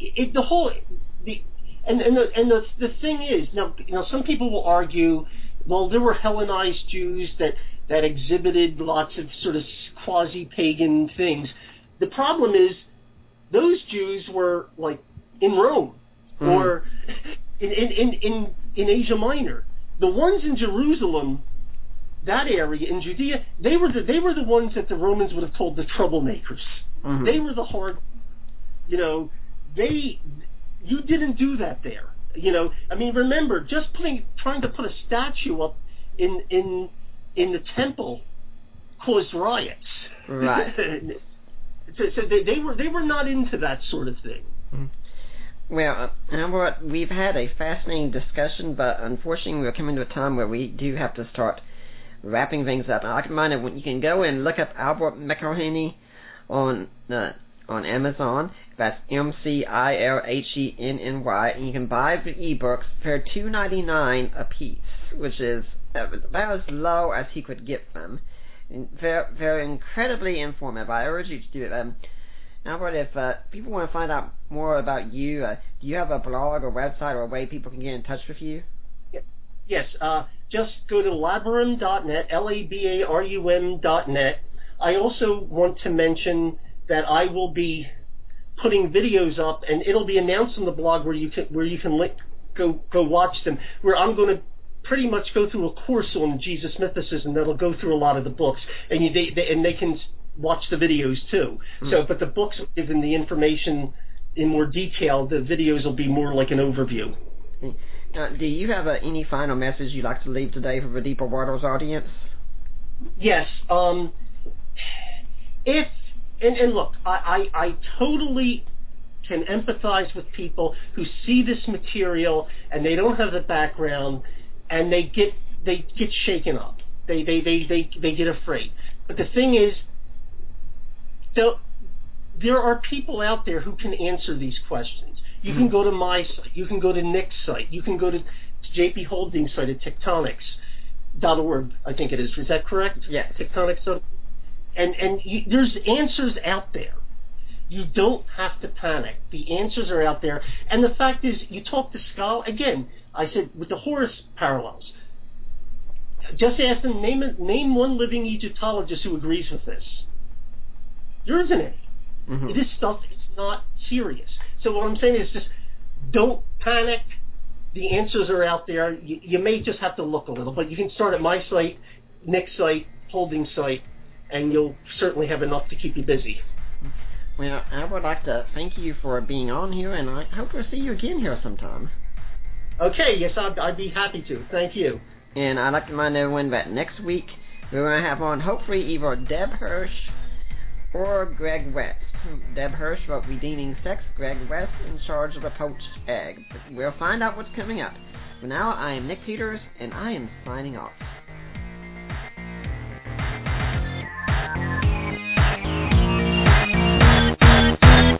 it, the whole the and and the and the the thing is now you know some people will argue well there were Hellenized Jews that that exhibited lots of sort of quasi pagan things. The problem is those Jews were like in Rome mm. or in, in in in in Asia Minor. The ones in Jerusalem that area in Judea, they were the they were the ones that the Romans would have called the troublemakers. Mm-hmm. They were the hard, you know, they you didn't do that there. You know, I mean, remember, just putting, trying to put a statue up in in in the temple caused riots. Right. (laughs) so, so they, they were they were not into that sort of thing. Mm-hmm. Well, uh, Albert, we've had a fascinating discussion, but unfortunately we're coming to a time where we do have to start wrapping things up. I can remind you, you can go and look up Albert McIlhenny on uh, on Amazon. That's M C I L H E N N Y, and you can buy the ebooks for two ninety nine a piece, which is about as low as he could get them. Very, very incredibly informative. I urge you to do it. Um, Albert, if uh, people want to find out more about you, uh, do you have a blog or website or a way people can get in touch with you? Yes, uh, just go to labarum.net, L-A-B-A-R-U-M dot net. I also want to mention that I will be putting videos up, and it'll be announced on the blog where you can where you can link, go go watch them. Where I'm going to pretty much go through a course on Jesus mythicism that'll go through a lot of the books, and you, they, they and they can watch the videos too. Mm. So, but the books will give them the information in more detail. The videos will be more like an overview. Uh, do you have any final message you'd like to leave today for the Deeper Waters audience? Yes. Um, if and, and look, I, I, I totally can empathize with people who see this material and they don't have the background and they get they get shaken up. They they they they, they get afraid. But the thing is, so there are people out there who can answer these questions. You mm-hmm. can go to my site. You can go to Nick's site. You can go to JP Holdings site at tektonics.org, I think it is. Is that correct? Yeah. Tektonics. And, and you, there's answers out there. You don't have to panic. The answers are out there. And the fact is, you talk to Scott, again, I said, with the Horus parallels, just ask them, name, name one living Egyptologist who agrees with this. There isn't any. Mm-hmm. This stuff is not serious. So what I'm saying is just don't panic. The answers are out there. You, you may just have to look a little, but you can start at my site, Nick's site, Holding site, and you'll certainly have enough to keep you busy. Well, I would like to thank you for being on here, and I hope to see you again here sometime. Okay, yes, I'd, I'd be happy to. Thank you. And I'd like to remind everyone that next week we're going to have on hopefully either Deb Hirsch or Greg West. Deb Hirsch wrote Redeeming Sex, Greg West in charge of the poached egg. We'll find out what's coming up. For now, I am Nick Peters, and I am signing off.